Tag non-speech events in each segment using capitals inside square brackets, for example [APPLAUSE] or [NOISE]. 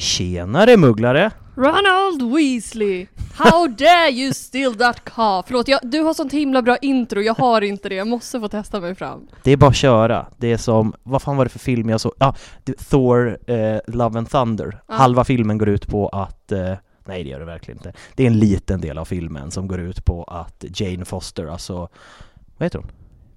Tjenare mugglare! Ronald Weasley! How dare you steal that car? Förlåt, jag, du har sånt himla bra intro, jag har inte det, jag måste få testa mig fram. Det är bara att köra. Det är som, vad fan var det för film jag såg? Ja, Thor, eh, Love and Thunder. Ja. Halva filmen går ut på att, eh, nej det gör det verkligen inte. Det är en liten del av filmen som går ut på att Jane Foster, alltså, vad heter hon?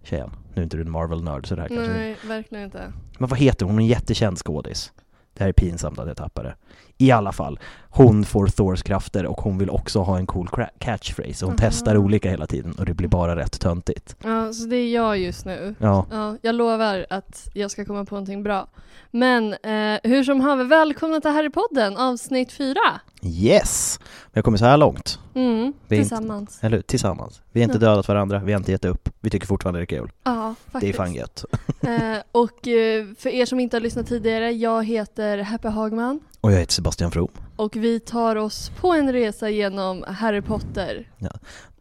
Tjejen? Nu är inte du en Marvel-nörd så det här kanske Nej, verkligen inte. Men vad heter hon? Hon är en jättekänd skådis. Det här är pinsamt att jag tappar det. I alla fall, hon får Thors krafter och hon vill också ha en cool catchphrase. Hon Aha. testar olika hela tiden och det blir bara rätt töntigt. Ja, så det är jag just nu. Ja. Ja, jag lovar att jag ska komma på någonting bra. Men eh, hur som haver, välkomna till Harrypodden, avsnitt fyra. Yes! Vi har kommit så här långt. Mm, är inte- tillsammans. Eller? Tillsammans. Vi har inte Ja. dödat varandra, vi har inte gett upp. Vi tycker fortfarande det är kul. Ja, Det är faktiskt. fan gött. [LAUGHS] Eh, och eh, för er som inte har lyssnat tidigare, jag heter Happy Hagman. Och jag heter Sebastian From. Och vi tar oss på en resa genom Harry Potter.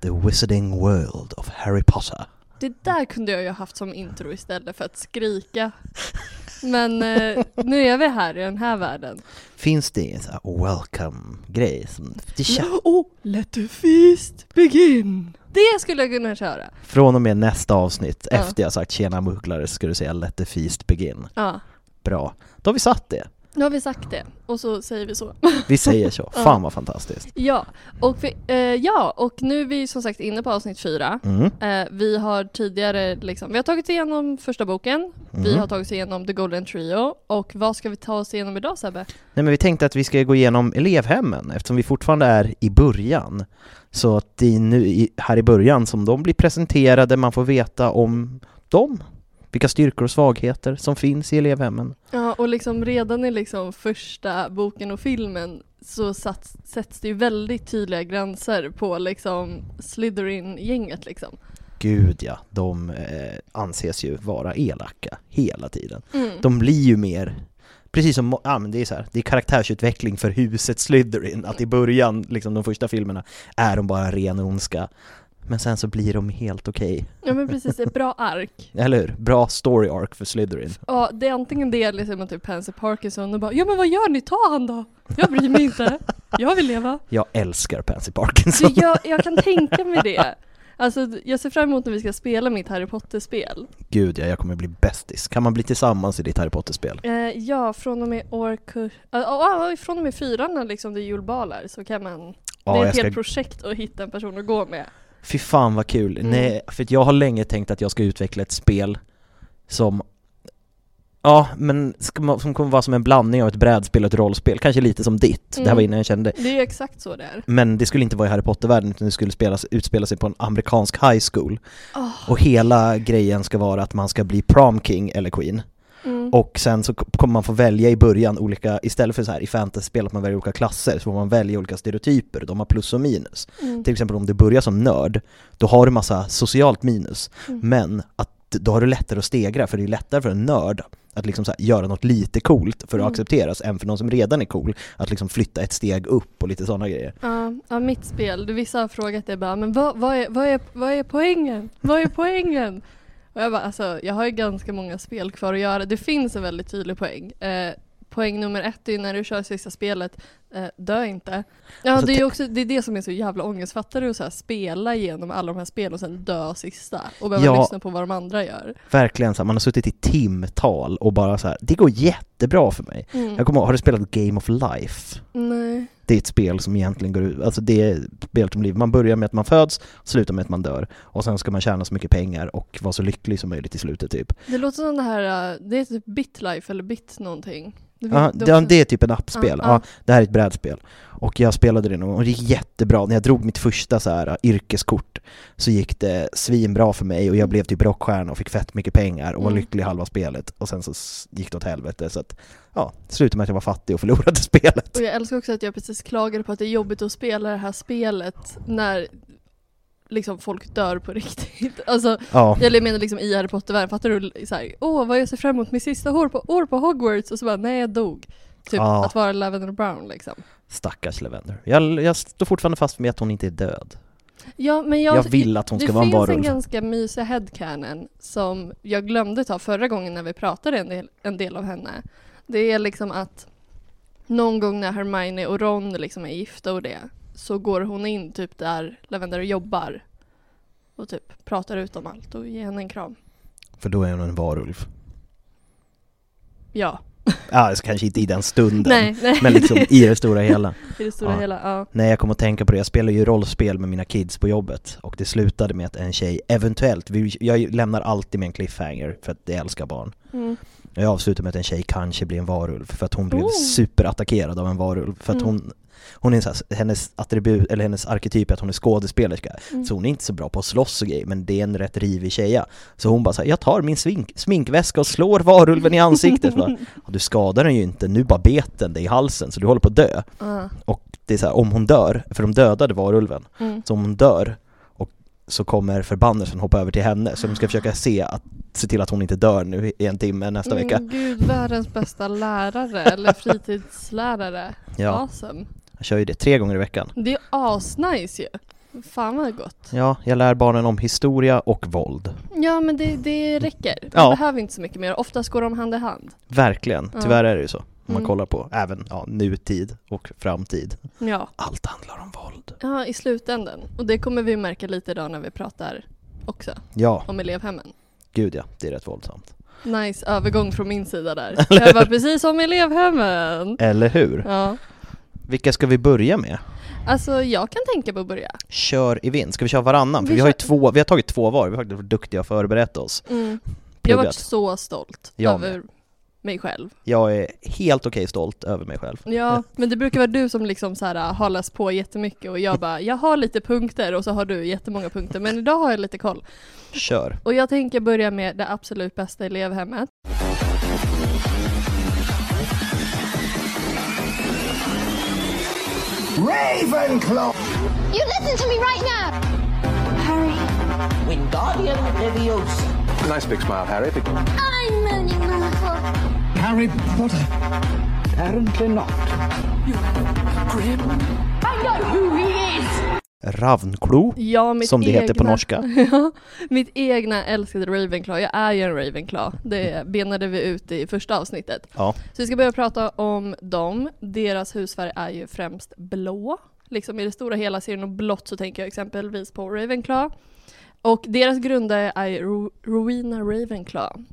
The Wizarding World of Harry Potter. Det där kunde jag ju ha haft som intro istället för att skrika. Men eh, nu är vi här i den här världen. Finns det en sån här welcome-grej? Som. Oh, let the feast begin! Det skulle jag kunna köra. Från och med nästa avsnitt, Ja. efter jag sagt tjena mugglare, ska du säga let the feast begin. Ja, Bra. Då har vi satt det. Nu har vi sagt det. Och så säger vi så. [LAUGHS] Vi säger så. Fan vad fantastiskt. Ja, och, vi, eh, ja, och nu är vi som sagt inne på avsnitt fyra. Mm. Eh, vi har tidigare liksom, vi har tagit igenom första boken, vi Mm. har tagit igenom The Golden Trio och vad ska vi ta oss igenom idag Sebbe? Nej men vi tänkte att vi ska gå igenom elevhemmen eftersom vi fortfarande är i början. Så att det är nu här i början som de blir presenterade, man får veta om dem. Vilka styrkor och svagheter som finns i elevhemmen. Ja, och liksom redan i liksom första boken och filmen så sats, sätts det ju väldigt tydliga gränser på liksom Slytherin-gänget liksom. Gud ja, de eh, anses ju vara elaka hela tiden. Mm. De blir ju mer Precis som, ja men det är så här, det är karaktärsutveckling för huset Slytherin, att i början, liksom de första filmerna, är de bara ren ondska. Men sen så blir de helt okej. Ja men precis, ett bra ark. [LAUGHS] Eller hur? Bra story arc för Slytherin. Ja, det är antingen det eller liksom typ Pansy Parkinson och bara ja men vad gör ni, ta han då! Jag bryr mig inte, jag vill leva. Jag älskar Pansy Så Parkinson. jag, jag kan tänka mig det. Alltså jag ser fram emot när vi ska spela mitt Harry Potter-spel. Gud ja, jag kommer bli bästis. Kan man bli tillsammans i ditt Harry Potter-spel? Eh, ja, från och med årkurs... Uh, uh, från och med fyran när liksom det är julbalar så kan man... det Ja, är ett helt projekt att hitta en person att gå med. Fy fan vad kul. Mm. Nej, för jag har länge tänkt att jag ska utveckla ett spel som Ja, men som kommer vara som en blandning av ett brädspel och ett rollspel, kanske lite som ditt. Det här var Mm. innan jag kände Det är ju exakt så det är. Men det skulle inte vara i Harry Potter-världen utan det skulle spelas, utspela sig på en amerikansk high school. Åh. Och hela grejen ska vara att man ska bli prom king eller queen. Mm. Och sen så kommer man få välja i början olika, istället för så här i fantasyspel att man väljer olika klasser, så får man välja olika stereotyper, de har plus och minus. Mm. Till exempel om du börjar som nörd, då har du massa socialt minus, Mm. men att då har du lättare att stegra, för det är lättare för en nörd att liksom här göra något lite coolt för att Mm. accepteras, än för någon som redan är cool, att liksom flytta ett steg upp och lite sådana grejer. Ja, ja, mitt spel. Du, vissa har frågat det bara, men vad, vad, är, vad, är, vad är poängen? Vad är poängen? Och jag bara, alltså jag har ju ganska många spel kvar att göra. Det finns en väldigt tydlig poäng. Eh, poäng nummer ett är ju när du kör sista spelet, eh, dö inte. Ja, Alltså, det är också det, är det som är så jävla ångest. Fattar du att så här, spela igenom alla de här spelen och sen dö sista? Och behöva Ja. lyssna på vad de andra gör. Verkligen så här, man har suttit i timtal och bara så här, det går jättebra för mig. Mm. Jag kommer ihåg, har du spelat Game of Life? Nej. Det är ett spel som egentligen går ut, alltså det är ett spel som liv. Man börjar med att man föds, slutar med att man dör. Och sen ska man tjäna så mycket pengar och vara så lycklig som möjligt i slutet typ. Det låter som det här, eh, det är typ BitLife eller Bit någonting. Det, Ja, det det, är typ en appspel. Ja, Ja, det här är ett brädspel. Och jag spelade det gång och det gick jättebra. När jag drog mitt första så här yrkeskort så gick det svinbra för mig och jag blev typ rockstjärna och fick fett mycket pengar och var Mm. lycklig halva spelet. Och sen så gick det åt helvete så att, ja, slutade med att jag var fattig och förlorade [LAUGHS] spelet. Och jag älskar också att jag precis klagade på att det är jobbigt att spela det här spelet när liksom folk dör på [LAUGHS] riktigt. Alltså, Ja, eller jag menar liksom i Harry Potter-världen, fattar du? Såhär, åh vad jag ser fram emot, mitt sista år på, år på Hogwarts och så bara, nej jag dog. Typ Ja. att vara Lavender Brown liksom. stackars Lavender. Jag, jag står fortfarande fast vid att hon inte är död. Ja men jag, Jag vill att hon ska det vara en finns en varulv. ganska mysig headcanon som jag glömde ta förra gången när vi pratade en del, en del av henne. Det är liksom att någon gång när Hermione och Ron liksom är gifta och det så går hon in typ där Lavender jobbar och typ pratar ut om allt och ger henne en kram. För då är hon en varulv. Ja. Ja, alltså kanske inte i den stunden. Nej, nej. Men liksom i det stora hela. [LAUGHS] I det stora Ja. hela, ja. Nej, jag kommer att tänka på det. Jag spelar ju rollspel med mina kids på jobbet och det slutade med att en tjej eventuellt, jag lämnar alltid med en cliffhanger för att jag älskar barn. Mm. Jag avslutar med att en tjej kanske blir en varulv för att hon blev Oh. superattackerad av en varulv. För att Mm. hon, hon är så här, hennes attribut, eller hennes arketyp är att hon är skådespelerska. Mm. Så hon är inte så bra på att slåss och grejer, men det är en rätt rivig tjeja. Så hon bara såhär, jag tar min smink, sminkväska och slår varulven i ansiktet. Bara, [LAUGHS] "Ja, du skadar den ju inte, nu bara bet den dig i halsen så du håller på att dö. Ja. Och det är så här, om hon dör, för de dödade varulven, Mm. så om hon dör och så kommer förbannelsen hoppa över till henne, så de ska försöka se, att, se till att hon inte dör nu i en timme nästa vecka. Mm, gud, världens bästa lärare eller [LAUGHS] fritidslärare. Ja, Awesome. Jag kör ju det tre gånger i veckan. Det är asnice ju. Fan vad gott. Ja, jag lär barnen om historia och våld. Ja men det, det räcker. Man Ja. behöver inte så mycket mer. Oftast går de hand i hand. Verkligen, tyvärr är det ju så. Om man Mm. kollar på även ja, nutid och framtid. Ja. Allt handlar om våld. ja, i slutändan. Och det kommer vi märka lite idag när vi pratar också Ja, om elevhemmen. gud ja, det är rätt våldsamt. Nice övergång från min sida där. [LAUGHS] Jag var precis som elevhemmen. Eller hur? Ja. Vilka ska vi börja med? Alltså jag kan tänka på att börja. Kör i vind. Ska vi köra varannan? För Vi vi har ju två, vi har tagit två var, vi har varit duktiga och förberett oss. Mm. Jag har varit så stolt Jag över mig själv. Jag är helt okej stolt över mig själv. Ja, [LAUGHS] men det brukar vara du som liksom så här har läst på jättemycket och jag bara, jag har lite punkter och så har du jättemånga punkter, men idag har jag lite koll. Kör. Och jag tänker börja med det absolut bästa elevhemmet. Ravenclaw! You listen to me right now! Harry, Wingardium Leviosa. Nice big smile, Harry. I'm Moaning Malfoy. Harry Potter. Apparently not. You grim. I know who he is! Ravnklo, Ja, som det heter på egna- norska. [LAUGHS] ja, mitt egna älskade Ravenclaw. Jag är ju en Ravenclaw. Det benade vi ut i första avsnittet. Ja. Så vi ska börja prata om dem. Deras husfärg är ju främst blå. Liksom i det stora hela ser det nog blått så tänker jag exempelvis på Ravenclaw. Och deras grundare är Ro- Rowena Ravenclaw.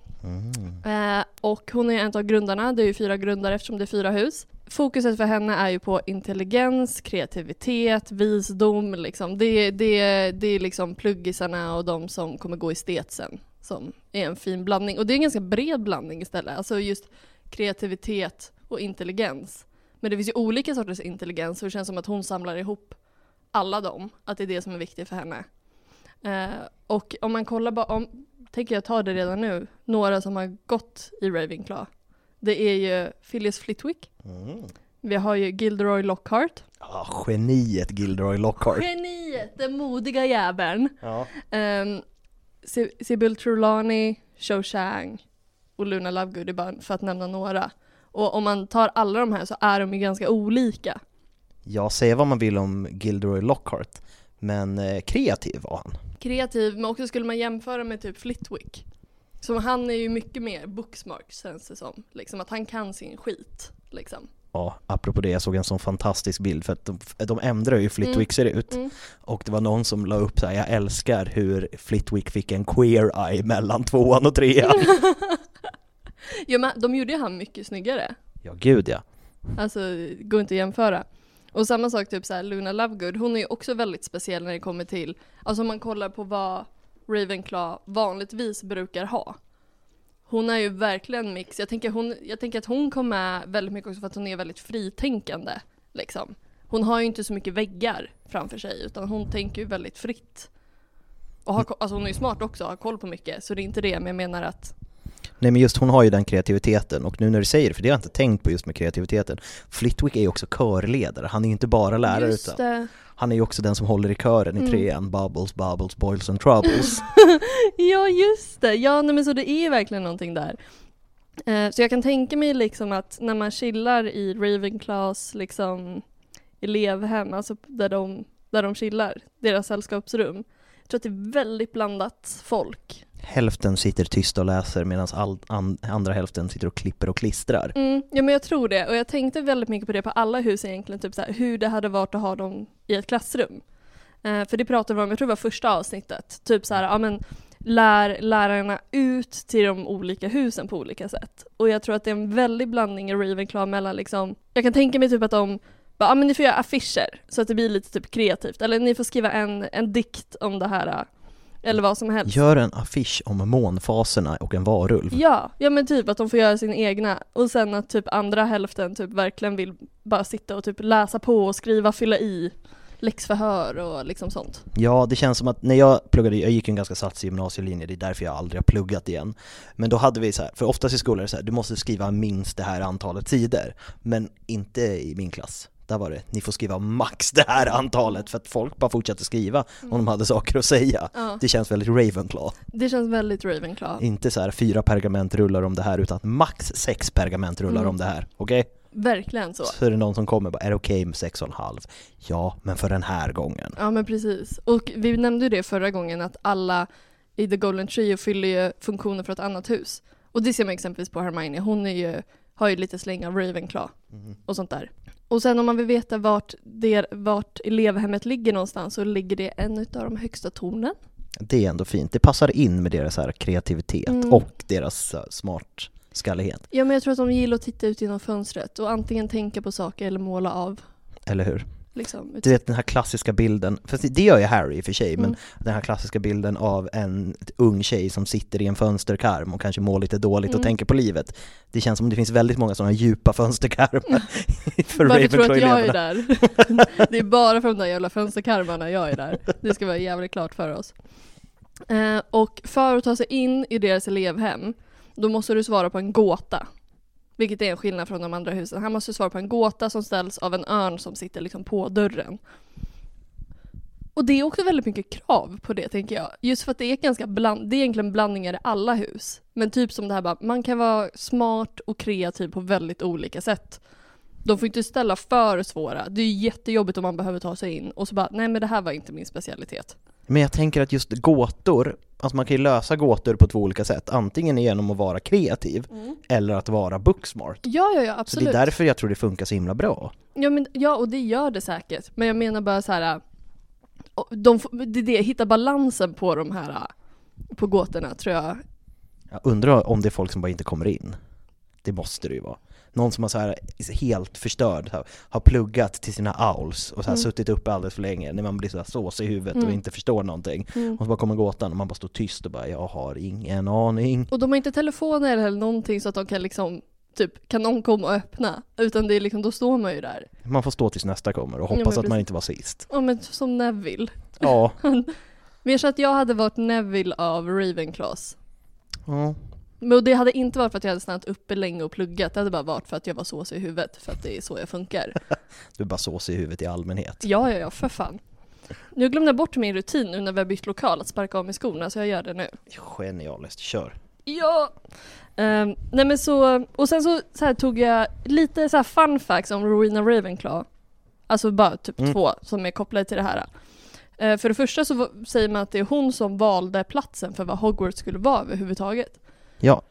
Eh, och hon är en av grundarna, det är ju fyra grundare eftersom det är fyra hus. Fokuset för henne är ju på intelligens, kreativitet, visdom liksom. Det, det, det är liksom pluggisarna och de som kommer gå i sen som är en fin blandning. Och det är en ganska bred blandning istället. Alltså just kreativitet och intelligens. Men det finns ju olika sorters intelligens och det känns som att hon samlar ihop alla dem. Att det är det som är viktigt för henne. Eh, och om man kollar bara, om, tänker jag ta det redan nu, några som har gått i Ravenclaw. Det är ju Phyllis Flitwick. Mm. Vi har ju Gilderoy Lockhart. Ja, geniet Gilderoy Lockhart. Geniet, den modiga jäveln. Ja. Um, Sybil Trelawney, Cho Chang och Luna Lovegood, bara för att nämna några. Och om man tar alla de här så är de ju ganska olika. Jag säger vad man vill om Gilderoy Lockhart, men eh, kreativ var han. Kreativ, men också skulle man jämföra med typ Flitwick. Så han är ju mycket mer booksmart känns det som. Liksom att han kan sin skit. Liksom. Ja, apropå det, jag såg en sån fantastisk bild för att de, de ändrar ju hur Flitwick ser ut. Mm. Och det var någon som la upp så här, jag älskar hur Flitwick fick en queer eye mellan tvåan och trean. [LAUGHS] Ja men de gjorde ju han mycket snyggare. ja, gud ja. Alltså, går inte att jämföra. Och samma sak typ så här, Luna Lovegood, hon är ju också väldigt speciell när det kommer till, alltså om man kollar på vad Ravenclaw vanligtvis brukar ha. Hon är ju verkligen mix, jag tänker, hon, jag tänker att hon kommer med väldigt mycket också för att hon är väldigt fritänkande. Liksom. Hon har ju inte så mycket väggar framför sig utan hon tänker ju väldigt fritt. Och har, alltså hon är ju smart också och har koll på mycket så det är inte det men jag menar att Nej men just hon har ju den kreativiteten och nu när du säger det, för det har jag inte tänkt på just med kreativiteten. Flitwick är ju också körledare, han är ju inte bara lärare just utan det. han är ju också den som håller i kören i Mm. trean, Bubbles, Bubbles, Boils and Troubles. [LAUGHS] Ja just det, ja nej, men så det är ju verkligen någonting där. Eh, så jag kan tänka mig liksom att när man chillar i Ravenclaws liksom elevhem, alltså där de, där de chillar, deras sällskapsrum. Jag tror att det är väldigt blandat folk. hälften sitter tysta och läser medan an, andra hälften sitter och klipper och klistrar. Mm, ja men jag tror det, och jag tänkte väldigt mycket på det på alla hus egentligen, typ så här, hur det hade varit att ha dem i ett klassrum. Eh, för det pratade vi om, jag tror det var första avsnittet, typ så här, ja men lär lärarna ut till de olika husen på olika sätt. Och jag tror att det är en väldig blandning i Ravenclaw mellan liksom, jag kan tänka mig typ att de bara, ja men ni får göra affischer så att det blir lite typ kreativt, eller ni får skriva en, en dikt om det här, eller vad som helst. Gör en affisch om månfaserna och en varulv. Ja, ja men typ att de får göra sin egna och sen att typ andra hälften typ verkligen vill bara sitta och typ läsa på och skriva, fylla i läxförhör och liksom sånt. Ja, det känns som att när jag pluggade, jag gick en ganska satsig gymnasielinje, det är därför jag aldrig har pluggat igen. Men då hade vi så här, för oftast i skolan är det så här, du måste skriva minst det här antalet sidor. Men inte i min klass. Där var det, ni får skriva max det här antalet för att folk bara fortsatte skriva om de hade saker att säga. Ja. Det känns väldigt Ravenclaw. Det känns väldigt Ravenclaw. Inte så här fyra pergamentrullar om det här utan max sex pergamentrullar Mm. om det här. Okej? Verkligen så. Så är det någon som kommer och bara, är det okej med sex och en halv? Ja, men för den här gången. Ja men precis. Och vi nämnde ju det förra gången att alla i The Golden Trio fyller ju funktioner för ett annat hus. Och det ser man exempelvis på Hermione, hon är ju, har ju lite släng av Ravenclaw och sånt där. Och sen om man vill veta vart, det, vart elevhemmet ligger någonstans så ligger det en utav de högsta tornen. Det är ändå fint. Det passar in med deras här kreativitet Mm. och deras uh, smart skallighet. Ja men jag tror att de gillar att titta ut genom fönstret och antingen tänka på saker eller måla av. Eller hur? Liksom. Du vet den här klassiska bilden, fast det- gör ju Harry i och för sig, men Mm. den här klassiska bilden av en ung tjej som sitter i en fönsterkarm och kanske mår lite dåligt och Mm. tänker på livet. Det känns som det finns väldigt många sådana djupa fönsterkarmar [LAUGHS] för Varför tror du att jag är där? [LAUGHS] det är bara för de där jävla fönsterkarmarna jag är där. Det ska vara jävligt klart för oss. Eh, och för att ta sig in i deras elevhem, då måste du svara på en gåta. Vilket är en skillnad från de andra husen. Han måste svara på en gåta som ställs av en örn som sitter liksom på dörren. Och det är också väldigt mycket krav på det tänker jag. Just för att det är ganska bland, det är egentligen blandningar i alla hus. Men typ som det här bara, man kan vara smart och kreativ på väldigt olika sätt. De får inte ställa för svåra. Det är jättejobbigt om man behöver ta sig in och så bara, nej men det här var inte min specialitet. Men jag tänker att just gåtor, alltså man kan ju lösa gåtor på två olika sätt. Antingen genom att vara kreativ eller att vara booksmart. Ja, ja, ja, Så absolut. det är därför jag tror det funkar så himla bra. Ja, men, ja, och det gör det säkert. Men jag menar bara så här. De, det är det, hitta balansen på de här på gåtorna tror jag. Jag undrar om det är folk som bara inte kommer in. Det måste det ju vara. Någon som har så här helt förstörd, här, har pluggat till sina owls och så här Mm. suttit uppe alldeles för länge när man blir så här såsig i huvudet och Mm. inte förstår någonting. Mm. Och så bara kommer gåtan och man bara står tyst och bara jag har ingen aning. Och de har inte telefoner eller någonting så att de kan liksom Typ, kan någon komma och öppna? Utan det är liksom, då står man ju där. Man får stå tills nästa kommer och Ja, hoppas att man inte var sist. Ja men som Neville. Ja, [LAUGHS] Mer så att jag hade varit Neville av Ravenclaws. ja. Men det hade inte varit för att jag hade stannat uppe länge och pluggat, det hade bara varit för att jag var såsig i huvudet, för att det är så jag funkar. [LAUGHS] du är bara såsig i huvudet i allmänhet. Ja, ja, ja, för fan. Nu glömde jag bort min rutin nu när vi har bytt lokal, att sparka av mig skorna, så jag gör det nu. Genialiskt, kör. Ja! Ehm, nej men så, och sen så, så tog jag lite så här fun facts om Rowena Ravenclaw. Alltså bara typ Mm. två som är kopplade till det här. Eh, för det första så säger man att det är hon som valde platsen för vad Hogwarts skulle vara överhuvudtaget. Ja,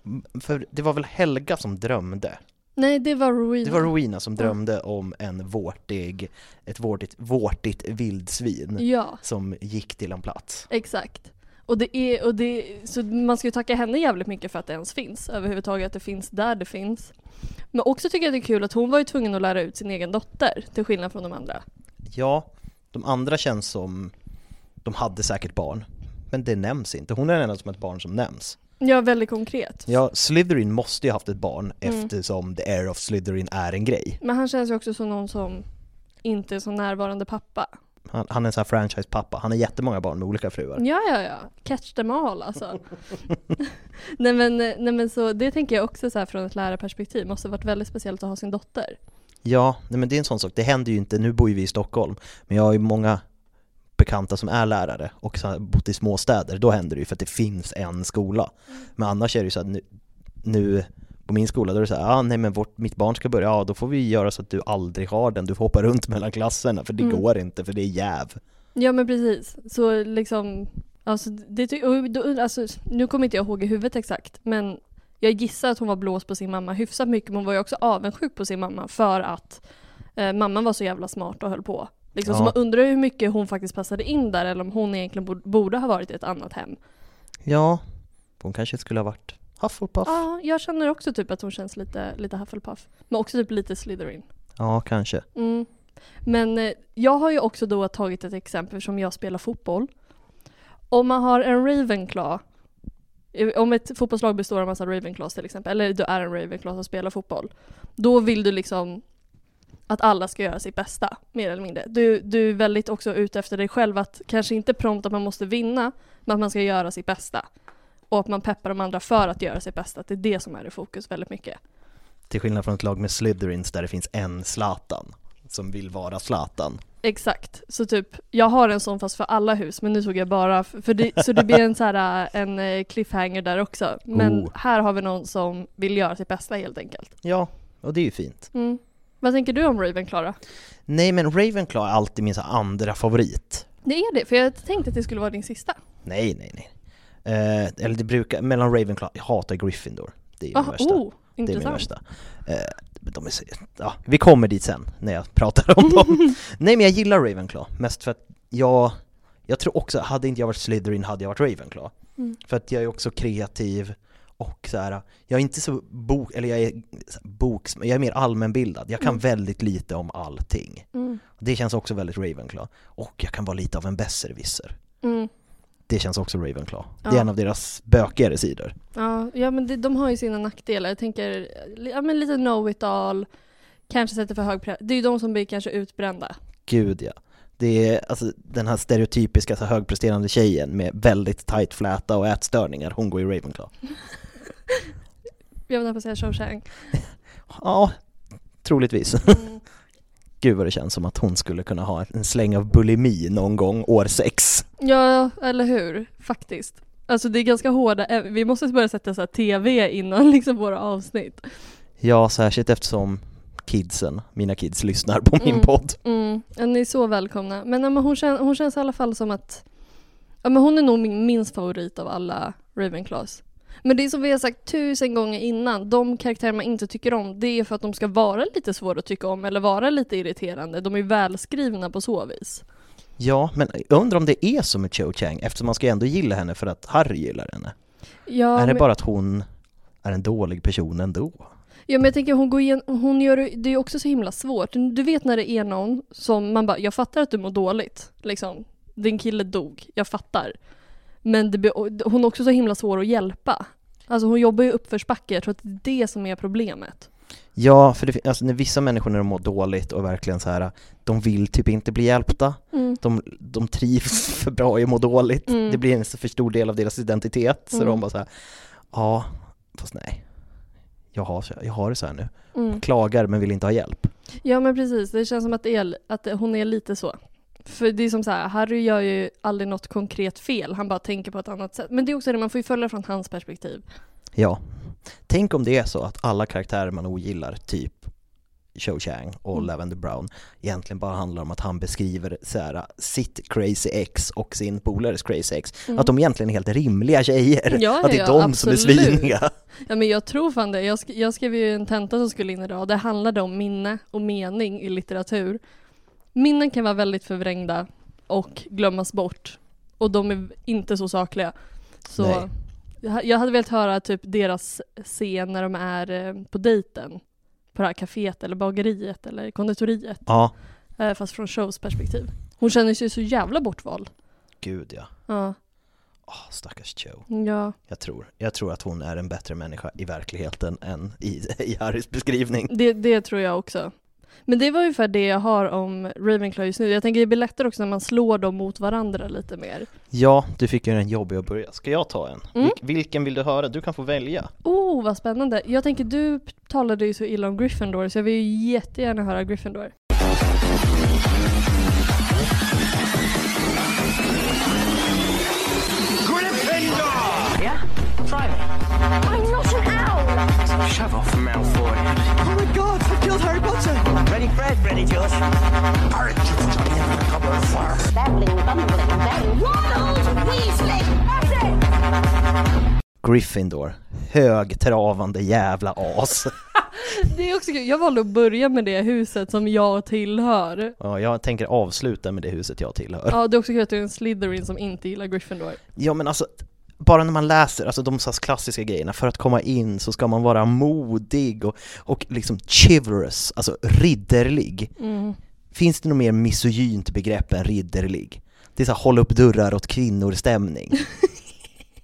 för det var väl Helga som drömde? Nej, det var Rowena. Det var Rowena som drömde om en vårtig, ett vårtigt, vårtigt vildsvin Ja, som gick till en plats. exakt. Och det är, och det, så man ska ju tacka henne jävligt mycket för att det ens finns överhuvudtaget, att det finns där det finns. Men också tycker jag det är kul att hon var ju tvungen att lära ut sin egen dotter, till skillnad från de andra. Ja, de andra känns som, de hade säkert barn, men det nämns inte. Hon är den enda som ett barn som nämns. Ja, väldigt konkret. Ja, Slytherin måste ju haft ett barn Mm. eftersom the air of Slytherin är en grej. Men han känns ju också som någon som inte är så närvarande pappa. Han, han är en sån här franchise-pappa, han har jättemånga barn med olika fruar. Ja, ja, ja. Catch them all alltså. [LAUGHS] nej, men, nej men så det tänker jag också så här från ett lärarperspektiv. Måste varit väldigt speciellt att ha sin dotter. Ja, nej men det är en sån sak, det händer ju inte, nu bor ju vi i Stockholm, men jag har ju många bekanta som är lärare och har bott i småstäder, då händer det ju för att det finns en skola. Men annars är det ju så att nu, nu på min skola, då är det så här, ah, nej men vårt, mitt barn ska börja, ja då får vi göra så att du aldrig har den, du får hoppa runt mellan klasserna, för det Mm. går inte, för det är jäv. Ja men precis. Så liksom, alltså, det, ty- och då, alltså, nu kommer inte jag ihåg i huvudet exakt, men jag gissar att hon var blåst på sin mamma hyfsat mycket, men hon var ju också avundsjuk på sin mamma för att eh, mamman var så jävla smart och höll på. Liksom, Så Ja. man undrar hur mycket hon faktiskt passade in där, eller om hon egentligen borde, ha varit i ett annat hem. Ja, hon kanske skulle ha varit Hufflepuff. Ja, jag känner också typ att hon känns lite, lite Hufflepuff. Men också typ lite Slytherin. Ja, kanske. Mm. Men eh, jag har ju också då tagit ett exempel som jag spelar fotboll. Om man har en Ravenclaw, eh, om ett fotbollslag består av massa Ravenclaws till exempel, eller du är en Ravenclaw som spelar fotboll, då vill du liksom att alla ska göra sitt bästa, mer eller mindre. Du, du är väldigt också ute efter dig själv, att kanske inte prompt att man måste vinna, men att man ska göra sitt bästa. Och att man peppar de andra för att göra sitt bästa, att det är det som är i fokus väldigt mycket. Till skillnad från ett lag med Slytherins där det finns en Zlatan som vill vara Zlatan. Exakt, så typ jag har en sån fast för alla hus men nu tog jag bara för det, så det blir en så här [LAUGHS] en eh, cliffhanger där också. Men Oh. här har vi någon som vill göra sitt bästa helt enkelt. Ja, och det är ju fint. Mm. Vad tänker du om Ravenclaw då? Nej men Ravenclaw är alltid min så andra favorit. Det är det, för jag tänkte att det skulle vara din sista. Nej, nej, nej. Eh, eller det brukar, mellan Ravenclaw, jag hatar Gryffindor. Det är min värsta. oh, det är min värsta. Eh, de är så, ja, vi kommer dit sen när jag pratar om dem. [LAUGHS] nej men jag gillar Ravenclaw, mest för att jag, jag tror också, hade inte jag varit Slytherin hade jag varit Ravenclaw. Mm. För att jag är också kreativ och så här, jag är inte så bok, eller jag är boks, jag är mer allmänbildad. Jag kan Mm. väldigt lite om allting. Mm. Det känns också väldigt Ravenclaw. Och jag kan vara lite av en besserwisser. Mm. Det känns också Ravenclaw. Det är Ja. en av deras bökigare sidor. Ja, ja men det, de har ju sina nackdelar. Jag tänker, ja men lite know it all, kanske sätter för hög press. Det är ju de som blir kanske utbrända. Gud ja. Det är alltså den här stereotypiska så högpresterande tjejen med väldigt tight fläta och ätstörningar, hon går i Ravenclaw. [LAUGHS] Jag vill nästan säga Shawshank. Ja, troligtvis. Mm. [LAUGHS] Gud vad det känns som att hon skulle kunna ha en släng av bulimi någon gång år sex. Ja, eller hur? Faktiskt. Alltså det är ganska hårda, vi måste börja sätta så TV innan [LAUGHS] liksom våra avsnitt. Ja, särskilt eftersom kidsen, mina kids, lyssnar på min Mm. podd. Mm, ni är så välkomna. Men, hon, kän, hon känns i alla fall som att, ja men hon är nog min minst favorit av alla Ravenclaws. Men det är som vi har sagt tusen gånger innan, de karaktärer man inte tycker om, det är för att de ska vara lite svåra att tycka om eller vara lite irriterande. De är välskrivna på så vis. Ja, men jag undrar om det är så med Cho Chang eftersom man ska ändå gilla henne för att Harry gillar henne. Ja, är det men- bara att hon är en dålig person ändå? Ja men jag tänker hon går igen, hon gör det- är också så himla svårt. Du vet när det är någon som man bara, jag fattar att du mår dåligt. Liksom. Din kille dog, jag fattar. Men det, hon är också så himla svår att hjälpa. Alltså hon jobbar ju uppförsbacke, jag tror att det är det som är problemet. Ja, för det, alltså när vissa människor när de mår dåligt och verkligen så här, de vill typ inte bli hjälpta. Mm. De, de trivs [LAUGHS] för bra i att må dåligt. Mm. Det blir en så för stor del av deras identitet. Så Mm. de bara så här, ja, fast nej. Jag har, så- jag har det så här nu. Mm. Klagar men vill inte ha hjälp. Ja men precis, det känns som att, är, att hon är lite så. För det är som så här, Harry gör ju aldrig något konkret fel, han bara tänker på ett annat sätt. Men det är också det, man får ju följa från hans perspektiv. Ja. Tänk om det är så att alla karaktärer man ogillar, typ Cho Chang och Mm. Lavender Brown, egentligen bara handlar om att han beskriver så här, sitt crazy ex och sin polares crazy ex. Mm. Att de egentligen är helt rimliga tjejer. Ja, att det är ja, de som är absolut. sviniga. Ja men jag tror fan det. Jag, sk- jag skrev ju en tenta som skulle in idag. Det handlade om minne och mening i litteratur. Minnen kan vara väldigt förvrängda och glömmas bort. Och de är inte så sakliga. Så Nej. jag ha- jag hade velat höra typ deras scen när de är eh, på dejten. På det här kaféet eller bageriet eller konditoriet. Ja, Eh, Fast från shows perspektiv. Hon känner sig så jävla bortvald. gud ja. Ja. Åh, stackars Cho. Ja. Jag tror, jag tror att hon är en bättre människa i verkligheten än i, [LAUGHS] i Harrys beskrivning. Det, det tror jag också. Men det var ungefär det jag har om Ravenclaw just nu. Jag tänker det blir lättare också när man slår dem mot varandra lite mer. Ja, du fick ju en jobbig att börja. Ska jag ta en? Mm. Vil- vilken vill du höra? Du kan få välja. Oh, vad spännande. Jag tänker, du talade ju så illa om Gryffindor, så jag vill ju jättegärna höra Gryffindor. Gryffindor! Yeah? Try me. I'm not an owl! Shove off, Malfoy. Ready, Fred? Ready, George? Alright, Johnny cupboard fire. Babbling, bumbling, Weasley! That's it! Gryffindor. Högtravande jävla as. [LAUGHS] Det är också kul. Jag valde att börja med det huset som jag tillhör. Ja, jag tänker avsluta med det huset jag tillhör. Ja, det är också kul att du är en Slytherin som inte gillar Gryffindor. Ja men alltså, bara när man läser, alltså de så klassiska grejerna, för att komma in så ska man vara modig och, och liksom chivalrous, alltså ridderlig. Mm. Finns det något mer misogynt begrepp än ridderlig? Det är så här, hålla upp dörrar åt kvinnor-stämning. [LAUGHS]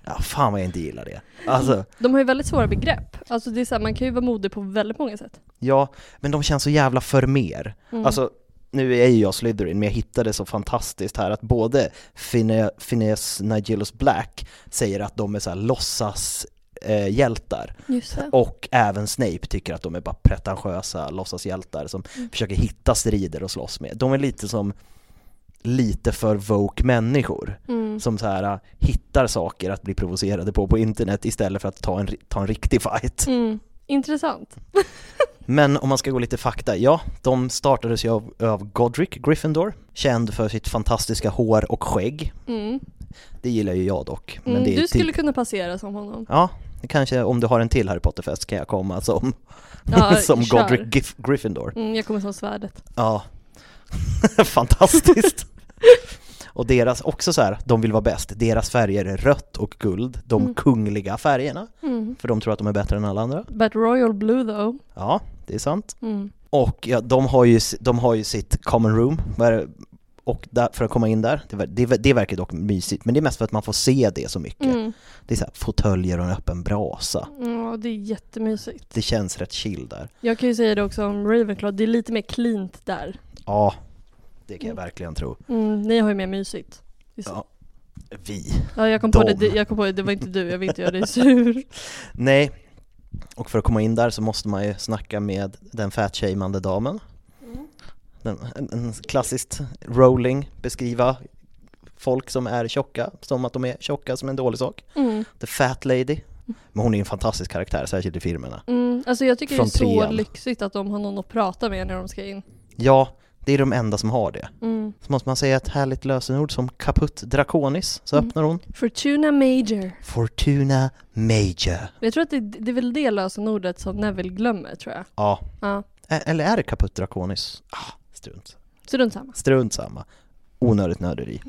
Ja, fan vad jag inte gillar det. Alltså, De har ju väldigt svåra begrepp. Alltså det är så här, man kan ju vara modig på väldigt många sätt. ja, men de känns så jävla för mer. Mm. Alltså, nu är ju jag Slytherin, men jag hittade så fantastiskt här att både Phine- Phineas Nigellus Black säger att de är så här låtsas eh, hjältar och även Snape tycker att de är bara pretentiösa låtsashjältar som Mm. försöker hitta strider och slåss med. De är lite som lite för woke människor Mm. som så här hittar saker att bli provocerade på på internet istället för att ta en, ta en riktig fight. Mm. Intressant. [LAUGHS] Men om man ska gå lite fakta, ja, de startades ju av, av Godric Gryffindor, känd för sitt fantastiska hår och skägg. Mm. Det gillar ju jag dock. Men Mm. det är Du skulle kunna passera som honom. Ja, kanske om du har en till Harry Potter-fest kan jag komma som, Ja, [LAUGHS] som kör. Godric Gif- Gryffindor. Mm, jag kommer som svärdet. Ja, [LAUGHS] fantastiskt. [LAUGHS] Och deras, också så här, de vill vara bäst, deras färger är rött och guld, de Mm. kungliga färgerna, Mm. för de tror att de är bättre än alla andra. But Royal Blue though. Ja, det är sant. Mm. Och ja, de har ju, de har ju sitt common room, och där, för att komma in där, det, det, det verkar dock mysigt, men det är mest för att man får se det så mycket. Mm. Det är så här, fåtöljer och en öppen brasa. Ja, det är jättemysigt. Det känns rätt chill där. Jag kan ju säga det också om Ravenclaw, det är lite mer cleant där. Ja, det kan jag verkligen tro. Mm, ni har ju mer mysigt. Ja, vi. Ja, jag kom, på det, De. det, jag kom på det, det var inte du, jag vill inte göra dig sur. [LAUGHS] Nej, och för att komma in där så måste man ju snacka med den fatshamande damen. Den, en, en klassiskt rolling beskriva folk som är tjocka som att de är tjocka som en dålig sak. Mm. The fat lady. Men hon är ju en fantastisk karaktär, särskilt i filmerna. Mm. Alltså jag tycker Från det är så trean. lyxigt att de har någon att prata med när de ska in. Ja, det är de enda som har det. Mm. Så måste man säga ett härligt lösenord som kaputt draconis, så Mm. öppnar hon. Fortuna Major. Fortuna Major. Jag tror att det, det är väl det lösenordet som Neville glömmer tror jag. Ja, Ja, eller är det kaputt draconis? Ah, strunt. strunt samma. Strunt samma. Onödigt nörderi.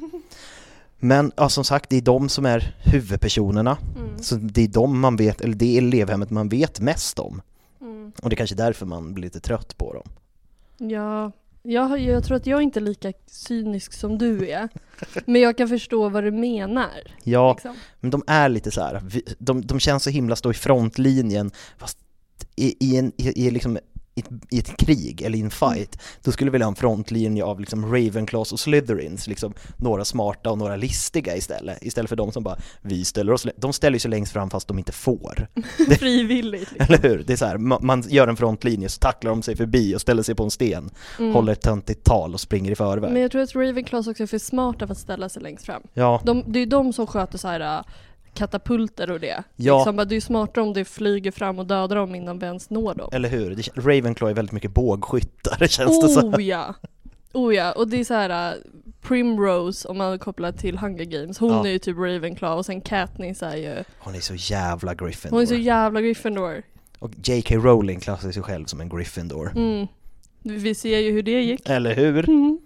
Men ja, som sagt, det är de som är huvudpersonerna. Mm. Så det är de man vet, eller det är elevhemmet man vet mest om. Mm. Och det är kanske därför man blir lite trött på dem. Ja, jag, jag tror att jag är inte lika cynisk som du är. Men jag kan förstå vad du menar. Ja, Liksom. men de är lite så här. de, de känns så himla stå i frontlinjen, fast i, i, en, i, i, liksom, i, ett, i ett krig eller i en fight, då skulle vi vilja ha en frontlinje av liksom Ravenclaws och Slytherins, liksom några smarta och några listiga istället, istället för de som bara, vi ställer oss, lä-" de ställer sig längst fram fast de inte får. [LAUGHS] Frivilligt. Liksom. Eller hur? Det är så här, ma- man gör en frontlinje så tacklar de sig förbi och ställer sig på en sten, Mm. håller ett töntigt tal och springer i förväg. Men jag tror att Ravenclaws också är för smarta för att ställa sig längst fram. Ja, De, det är ju de som sköter så här äh, katapulter och det. Ja. Liksom, bara, det är ju smartare om det flyger fram och dödar dem innan vi ens når dem. eller hur? Ravenclaw är väldigt mycket bågskyttar [LAUGHS] känns det som. Oh ja! Oh ja, och det är så här äh, Primrose om man kopplar till Hunger Games, hon Ja. är ju typ Ravenclaw och sen Katniss är ju, Hon är så jävla Gryffindor. hon är så jävla Gryffindor. Och J.K. Rowling klassar sig själv som en Gryffindor. Mm. Vi ser ju hur det gick. Eller hur? Mm.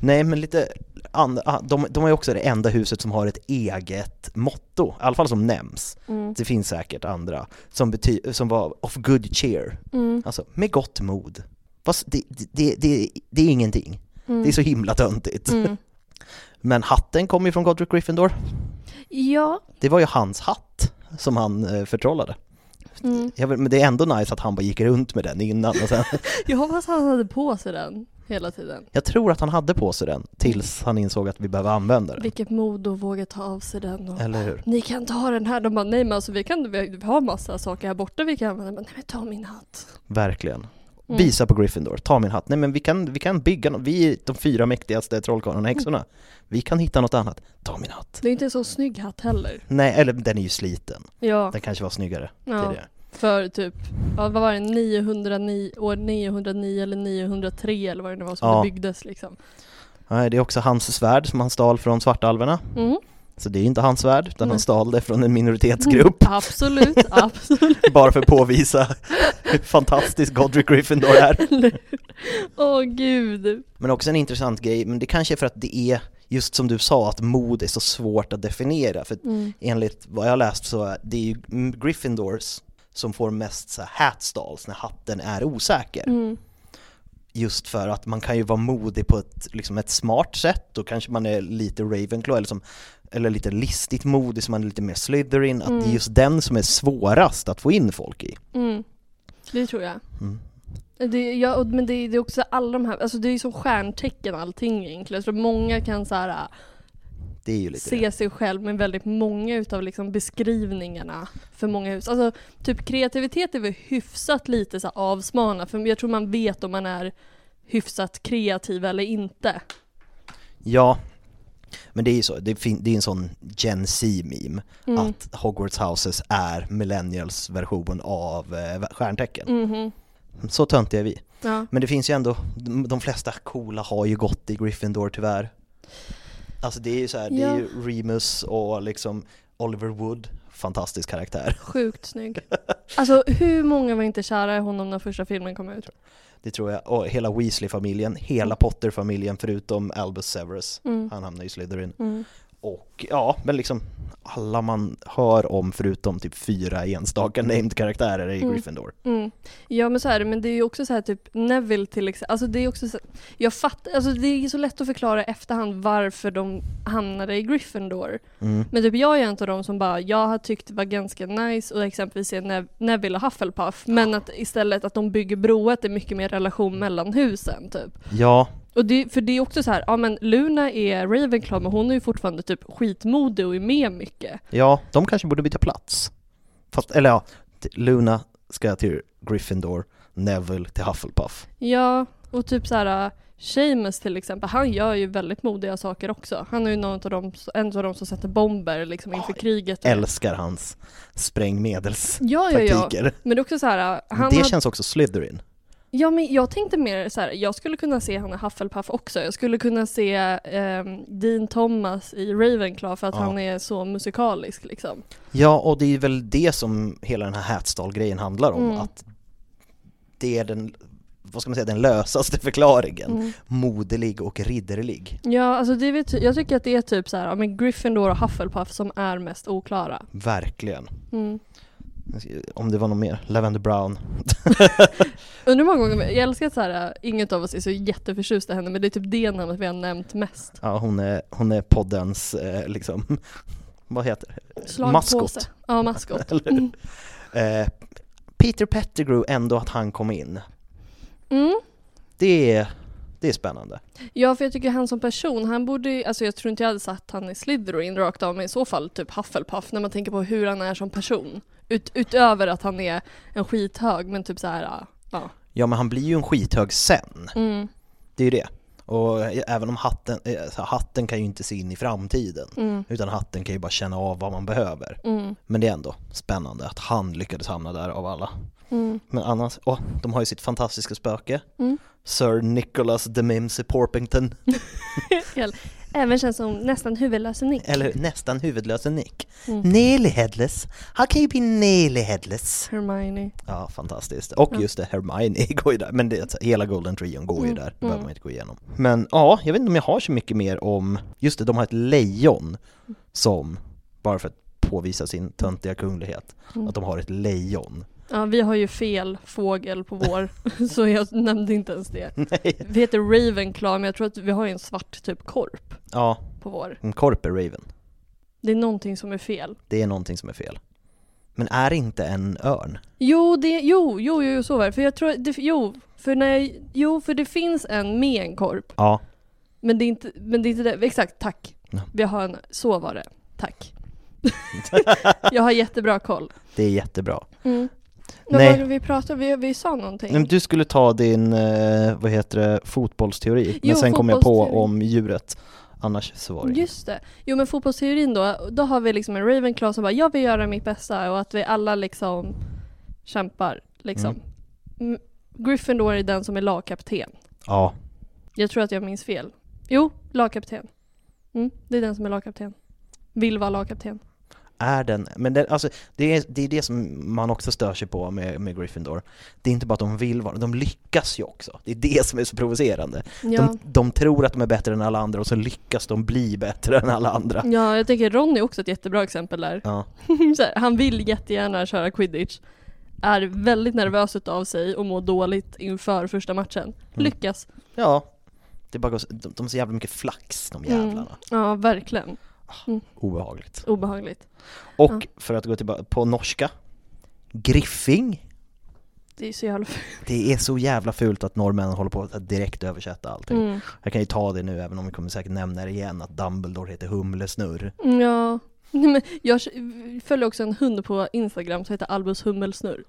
Nej men lite and- ah, de, de är också det enda huset som har ett eget motto, i alla fall som nämns. Mm. Det finns säkert andra som, bety- som var of good cheer, Mm. alltså med gott mod. Fast det, det, det, det, är ingenting, Mm. det är så himla töntigt. Mm. [LAUGHS] Men hatten kommer ju från Godric Gryffindor. Ja. Det var ju hans hatt som han eh, förtrollade. Mm. Jag men det är ändå nice att han bara gick runt med den innan och sen [LAUGHS] Jag hoppas han hade på sig den hela tiden. Jag tror att han hade på sig den tills han insåg att vi behöver använda den. Vilket mod att våga ta av sig den och Eller hur? Ni kan ta den här, de bara nej men alltså vi kan, vi har massa saker här borta vi kan använda, men nej men ta min hatt. Verkligen. Mm. Visa på Gryffindor, ta min hatt. Nej men vi kan, vi kan bygga något, vi är de fyra mäktigaste trollkarlarna och [LAUGHS] häxorna. Vi kan hitta något annat, ta min hatt. Det är inte en så snygg hatt heller. Nej, eller den är ju sliten. Ja, Den kanske var snyggare Ja. tidigare. För typ, ja, vad var det, 909, år 909 eller 903 eller vad det nu var som Ja. det byggdes liksom. Nej, det är också hans svärd som han stal från svartalverna. Mm. Så det är inte hans svärd, utan han stal det från en minoritetsgrupp. [LAUGHS] Absolut, [LAUGHS] absolut. Bara för att påvisa hur fantastisk Godric Gryffindor är. [LAUGHS] Åh gud. Men också en intressant grej, men det kanske är för att det är just som du sa, att mod är så svårt att definiera. För Mm. enligt vad jag läst så är det ju Gryffindors som får mest så här hatstalls när hatten är osäker. Mm. Just för att man kan ju vara modig på ett, liksom ett smart sätt, då kanske man är lite Ravenclaw eller, som, eller lite listigt modig så man är lite mer Slytherin, att det är Mm. just den som är svårast att få in folk i. Mm. Det tror jag. Mm. Det, ja, men det, det är också alla de här, alltså det är ju som stjärntecken allting egentligen. Så många kan så här, Det är ju lite se det. sig själv med väldigt många utav liksom beskrivningarna för många hus. Alltså typ kreativitet är väl hyfsat lite så avsmana för jag tror man vet om man är hyfsat kreativ eller inte. Ja, men det är ju så, det, är en sån Gen Z-meme, Mm. att Hogwarts Houses är millennials version av eh, stjärntecken. Mhm. Så töntiga är vi. Ja. Men det finns ju ändå, de, de flesta coola har ju gått i Gryffindor tyvärr. Alltså det är ju så här, det Ja. är ju Remus och liksom Oliver Wood, fantastisk karaktär. [LAUGHS] Sjukt snygg. Alltså hur många var inte kära i honom när första filmen kom ut? Det tror jag, och hela Weasley-familjen, hela Potter-familjen förutom Albus Severus, Mm. han hamnar i Slytherin. Mm. Och ja, men liksom alla man hör om förutom typ fyra enstaka [LAUGHS] named karaktärer är i Mm. Gryffindor. Mm. Ja men så är det, men det är ju också så här typ Neville till exempel, alltså det är också så, jag fattar, alltså det är så lätt att förklara efterhand varför de hamnade i Gryffindor. Mm. Men typ jag är en av dem som bara, jag har tyckt det var ganska nice och exempelvis se Nev- Neville och Hufflepuff, men att istället att de bygger broet är mycket mer relation mellan husen typ. Ja, Och det, för det är också så här, ja men Luna är Ravenclaw men hon är ju fortfarande typ skitmodig och är med mycket. ja, de kanske borde byta plats. Fast, eller ja, Luna ska till Gryffindor, Neville till Hufflepuff. Ja, och typ så här. Seamus till exempel, han gör ju väldigt modiga saker också. Han är ju någon av dem, en av dem som sätter bomber liksom inför Ja, kriget. Älskar hans sprängmedelstaktiker. ja, ja, ja. Men det är också så här, han det har- känns också Slytherin. Ja men jag tänkte mer så här, jag skulle kunna se han i Hufflepuff också. Jag skulle kunna se ehm, Dean Thomas i Ravenclaw för att Ja. han är så musikalisk liksom. Ja, och det är väl det som hela den här Hatstall-grejen handlar om, Mm. att det är den, vad ska man säga, den lösaste förklaringen. Mm. Moderlig och ridderlig. Ja alltså det är jag tycker att det är typ så här, men Gryffindor och Hufflepuff som är mest oklara. Verkligen. Mm. Om det var någon mer, Lavender Brown. [LAUGHS] Undrar många gånger, jag älskar att så här, äh, inget av oss är så jätteförtjusta i henne men det är typ det namnet vi har nämnt mest. Ja, hon är, hon är poddens, eh, liksom, [LAUGHS] vad heter det? Maskot. Ja, maskot. [LAUGHS] Mm. Eh, Peter Pettigrew, ändå att han kom in. Mm. Det är, det är spännande. Ja, för jag tycker han som person, han borde alltså jag tror inte jag hade satt han i Slytherin rakt av, men i så fall typ Hufflepuff när man tänker på hur han är som person. Ut, utöver att han är en skithög, men typ så här, ja. Ja men han blir ju en skithög sen. Mm. Det är ju det. Och även om hatten, eh, hatten kan ju inte se in i framtiden. Mm. Utan hatten kan ju bara känna av vad man behöver. Mm. Men det är ändå spännande att han lyckades hamna där av alla. Mm. Men annars, åh, de har ju sitt fantastiska spöke. Mm. Sir Nicholas de Mimsy Porpington. [LAUGHS] Även känns som nästan huvudlöse Nick. Eller nästan huvudlöse Nick. Mm. Nearly headless. How can you be nearly headless? Hermione. Ja, fantastiskt. Och just det, Hermione [LAUGHS] går ju där. Men det, alltså, hela Golden Trion går ju Mm, där. Det mm. behöver man inte gå igenom. Men ja, jag vet inte om jag har så mycket mer om, just det, de har ett lejon som, bara för att påvisa sin töntiga kunglighet, Mm. att de har ett lejon. Ja, vi har ju fel fågel på vår, [LAUGHS] så jag nämnde inte ens det. Nej. Vi heter Ravenclaw, men jag tror att vi har ju en svart typ korp Ja, på vår. en korp är Raven. Det är någonting som är fel. Det är någonting som är fel. Men är inte en örn? Jo, det, jo, jo, jo, så var det. För jag tror, det, jo, för när jag, jo, för det finns en med en korp. Ja. Men det är inte, men det är inte det, exakt, tack. Ja. Vi har en, så var det. Tack. [LAUGHS] [LAUGHS] jag har jättebra koll. Det är jättebra. Mm. Vad Nej. var det vi pratade vi, vi sa någonting. Men du skulle ta din, eh, vad heter det, fotbollsteori. Men Jo, sen kom jag på om djuret. Annars så var det Just det. Jo men fotbollsteorin då, då har vi liksom en Ravenclaw som bara jag vill göra mitt bästa och att vi alla liksom kämpar liksom. Mm. Gryffindor är den som är lagkapten. Ja, Jag tror att jag minns fel. Jo, lagkapten. Mm, det är den som är lagkapten. Vill vara lagkapten. Är den, men det, alltså, det, är, det är det som man också stör sig på med, med Gryffindor. Det är inte bara att de vill vara, de lyckas ju också. Det är det som är så provocerande. Ja. De, de tror att de är bättre än alla andra och så lyckas de bli bättre än alla andra. Ja, jag tänker Ron är också ett jättebra exempel där. Ja, [LAUGHS] här, han vill jättegärna köra quidditch. Är väldigt nervös utav sig och mår dåligt inför första matchen. Lyckas. ja. Det bara går, de, de har så jävla mycket flax de Mm. jävlarna. Ja, verkligen. Obehagligt. Obehagligt. Och Ja. för att gå tillbaka på norska, Griffing. Det är så jävla fult. Det är så jävla fult att norrmännen håller på att direkt översätta allting. Mm. Jag kan ju ta det nu även om vi kommer säkert nämna det igen att Dumbledore heter Humlesnurr. Ja. [LAUGHS] Nej, Men jag följer också en hund på Instagram som heter Albus Hummelsnurr.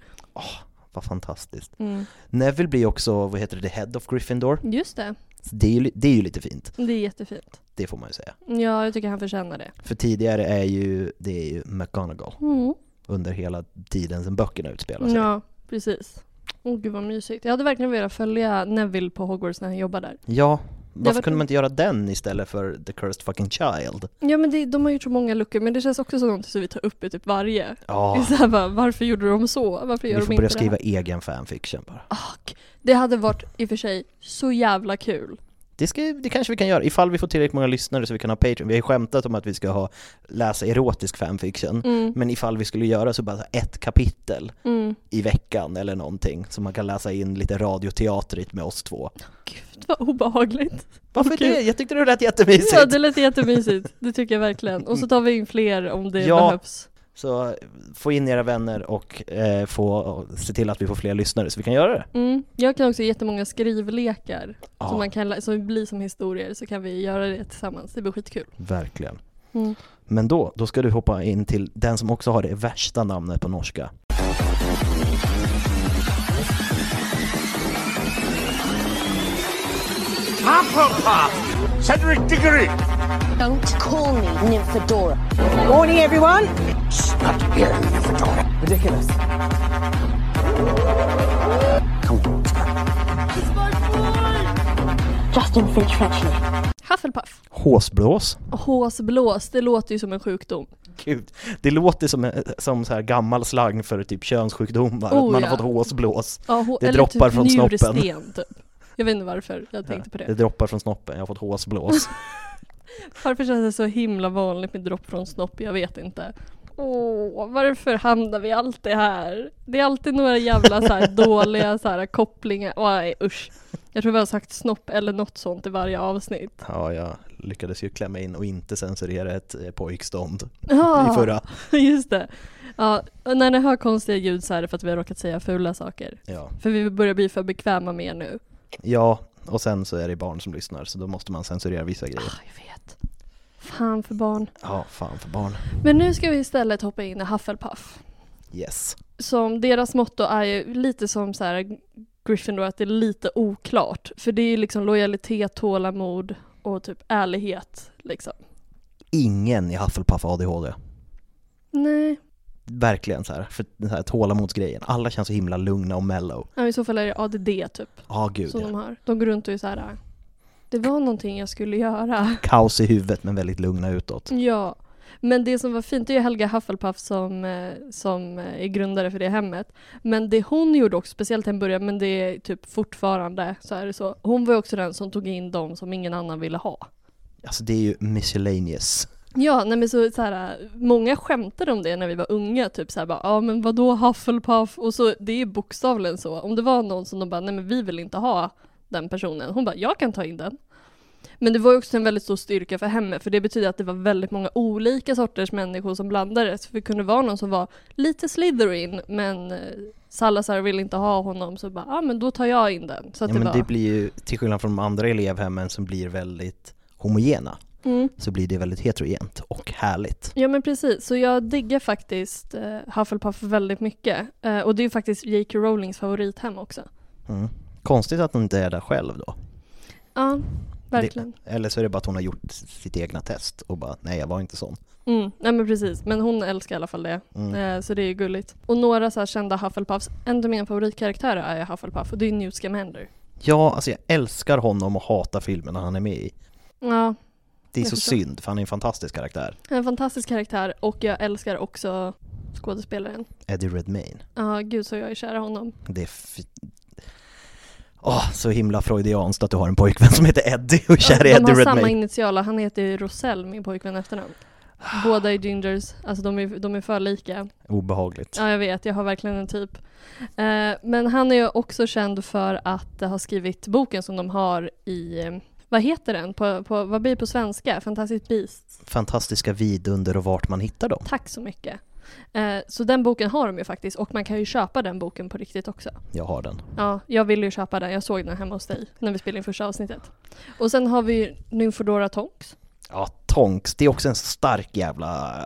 Vad fantastiskt. Mm. Neville blir också, vad heter det, the head of Gryffindor. Just det. Så det, är ju, det är ju lite fint, Det är jättefint. det får man ju säga. Ja, jag tycker han förtjänar det. För tidigare är ju, det är ju McGonagall Mm. under hela tiden som böckerna utspelar sig. Ja, precis. Åh gud vad mysigt. Jag hade verkligen velat följa Neville på Hogwarts när han jobbar där. Ja, varför var- kunde man inte göra den istället för The Cursed Fucking Child? Ja men det, de har gjort så många luckor men det känns också som något som vi tar upp i typ varje. Ja, är så här bara, varför gjorde de så? Varför gör vi de får inte börja det skriva här? egen fanfiction bara. Fuck. Det hade varit i och för sig så jävla kul. Det, ska, det kanske vi kan göra, ifall vi får tillräckligt många lyssnare så vi kan ha Patreon. Vi har ju skämtat om att vi ska ha, läsa erotisk fanfiction. Mm. Men ifall vi skulle göra så bara ett kapitel Mm. i veckan eller någonting så man kan läsa in lite radioteaterigt med oss två. Gud vad obehagligt. Varför Okej. det? Jag tyckte det lät jättemysigt. Ja det lät jättemysigt. Det tycker jag verkligen. Och så tar vi in fler om det Ja. behövs. Så få in era vänner och eh, få, se till att vi får fler lyssnare så vi kan göra det. Mm. Jag kan också ge jättemånga skrivlekar Ja. som, man kan, som blir som historier så kan vi göra det tillsammans. Det blir skitkul. Verkligen. Mm. Men då, då ska du hoppa in till den som också har det värsta namnet på norska. Hufflepuff! Cedric Diggory! Don't call me Nymphadora. Morning, everyone! Not here, Nymphadora. Ridiculous. Come on. Justin Finch Fletchley. Hufflepuff. Håsblås. Håsblås, det låter ju som en sjukdom. Gud, det låter som, som så här gammal slang för typ könssjukdomar, Oh, att man ja. har fått håsblås. Ja, hå- Det droppar typ från snoppen. njursten, typ. Jag vet inte varför jag tänkte på Det det. droppar från snoppen, jag har fått håsblås. [LAUGHS] Varför känns det så himla vanligt med dropp från snopp? Jag vet inte. Åh, varför hamnar vi alltid här? Det är alltid några jävla så här dåliga så här kopplingar. Nej, usch. Jag tror vi har sagt snopp eller något sånt i varje avsnitt. Ja, jag lyckades ju klämma in och inte censurera ett eh, pojkstånd Ja, i förra. [LAUGHS] just det. Ja, när ni hör konstiga ljud så är det för att vi har råkat säga fula saker. Ja. För vi börjar bli för bekväma med er nu. ja, och sen så är det barn som lyssnar så då måste man censurera vissa grejer. Ah, jag vet. Fan för barn. Ja, fan för barn. Men nu ska vi istället hoppa in i Hufflepuff. Yes. Som deras motto är ju lite som så här Gryffindor, att det är lite oklart. För det är ju liksom lojalitet, tålamod och typ ärlighet liksom. Ingen i Hufflepuff har ADHD. Nej. Verkligen så här, för den här tålamodsgrejen. Alla känns så himla lugna och mellow. Ja, I så fall är det ADD typ. Ja, gud som ja. de har. De går runt och är så här. Det var någonting jag skulle göra. [LAUGHS] Kaos i huvudet men väldigt lugna utåt. Ja. Men det som var fint är ju Helga Hufflepuff som, eh, som eh, är grundare för det hemmet. Men det hon gjorde också, speciellt i början, men det är typ fortfarande så är det så. Hon var också den som tog in dem som ingen annan ville ha. Alltså det är ju miscellaneous. Ja, nej men så, så här, många skämtade om det när vi var unga, typ såhär bara, ja men vadå Hufflepuff? Och så, det är bokstavligen så. Om det var någon som de bara, nej men vi vill inte ha den personen. Hon bara, jag kan ta in den. Men det var ju också en väldigt stor styrka för henne, för det betyder att det var väldigt många olika sorters människor som blandades. För det kunde vara någon som var lite Slytherin, men eh, Salazar vill inte ha honom, så bara, ja ah, men då tar jag in den. Så Ja det men var... det blir ju, till skillnad från de andra elevhemmen som blir väldigt homogena, Mm. så blir det väldigt heterogent och härligt. Ja men precis, så jag diggar faktiskt eh, Hufflepuff väldigt mycket. Eh, och det är ju faktiskt J.K. Rowlings favorithem också. Mm. Konstigt att hon inte är där själv då. Ja, verkligen. Det, eller så är det bara att hon har gjort sitt egna test och bara, nej jag var inte sån. Mm, nej men precis, men hon älskar i alla fall det. Mm. Eh, så det är ju gulligt. Och några så här kända Hufflepuffs, en av mina favoritkaraktärer är Hufflepuff och det är Newt Scamander. Ja, alltså jag älskar honom och hatar filmerna han är med i. Ja, Det är så synd, för han är en fantastisk karaktär. en fantastisk karaktär och jag älskar också skådespelaren. Eddie Redmayne. Ja, gud så jag är kär i honom. Det är f- Åh, så himla freudianskt att du har en pojkvän som heter Eddie och är kär i de Eddie har samma Redmayne. initialer, han heter ju Rosell, min pojkvän efternamn. Båda är gingers, alltså de är, de är för lika. Obehagligt. Ja, jag vet, jag har verkligen en typ. Eh, men han är ju också känd för att ha skrivit boken som de har i, eh, vad heter den? På, på, vad blir det på svenska? Fantastic Beasts. Fantastiska vidunder och vart man hittar dem. Tack så mycket. Eh, så den boken har de ju faktiskt och man kan ju köpa den boken på riktigt också. Jag har den. Ja, jag ville ju köpa den. Jag såg den hemma hos dig när vi spelade in första avsnittet. Och sen har vi Nymfodora Tonks. Ja, Tonks, det är också en stark jävla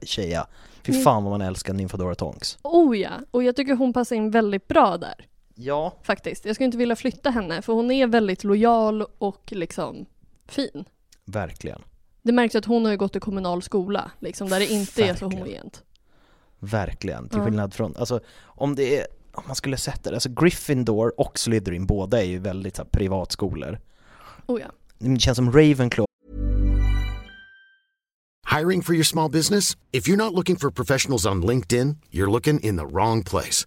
äh, tjeja. Fy fan vad man älskar Nymfadora Tonks. Oh ja, och jag tycker hon passar in väldigt bra där. Ja. Faktiskt. Jag skulle inte vilja flytta henne för hon är väldigt lojal och liksom fin. Verkligen. Det märks att hon har ju gått i kommunal skola, liksom, där det inte är så Verkligen. homogent. Verkligen. Till skillnad från, alltså om det är, om man skulle sätta det, alltså Gryffindor och Slytherin, båda är ju väldigt så här, privatskolor. Oh ja. Det känns som Ravenclaw Hiring for your small business? If you're not looking for professionals on LinkedIn, you're looking in the wrong place.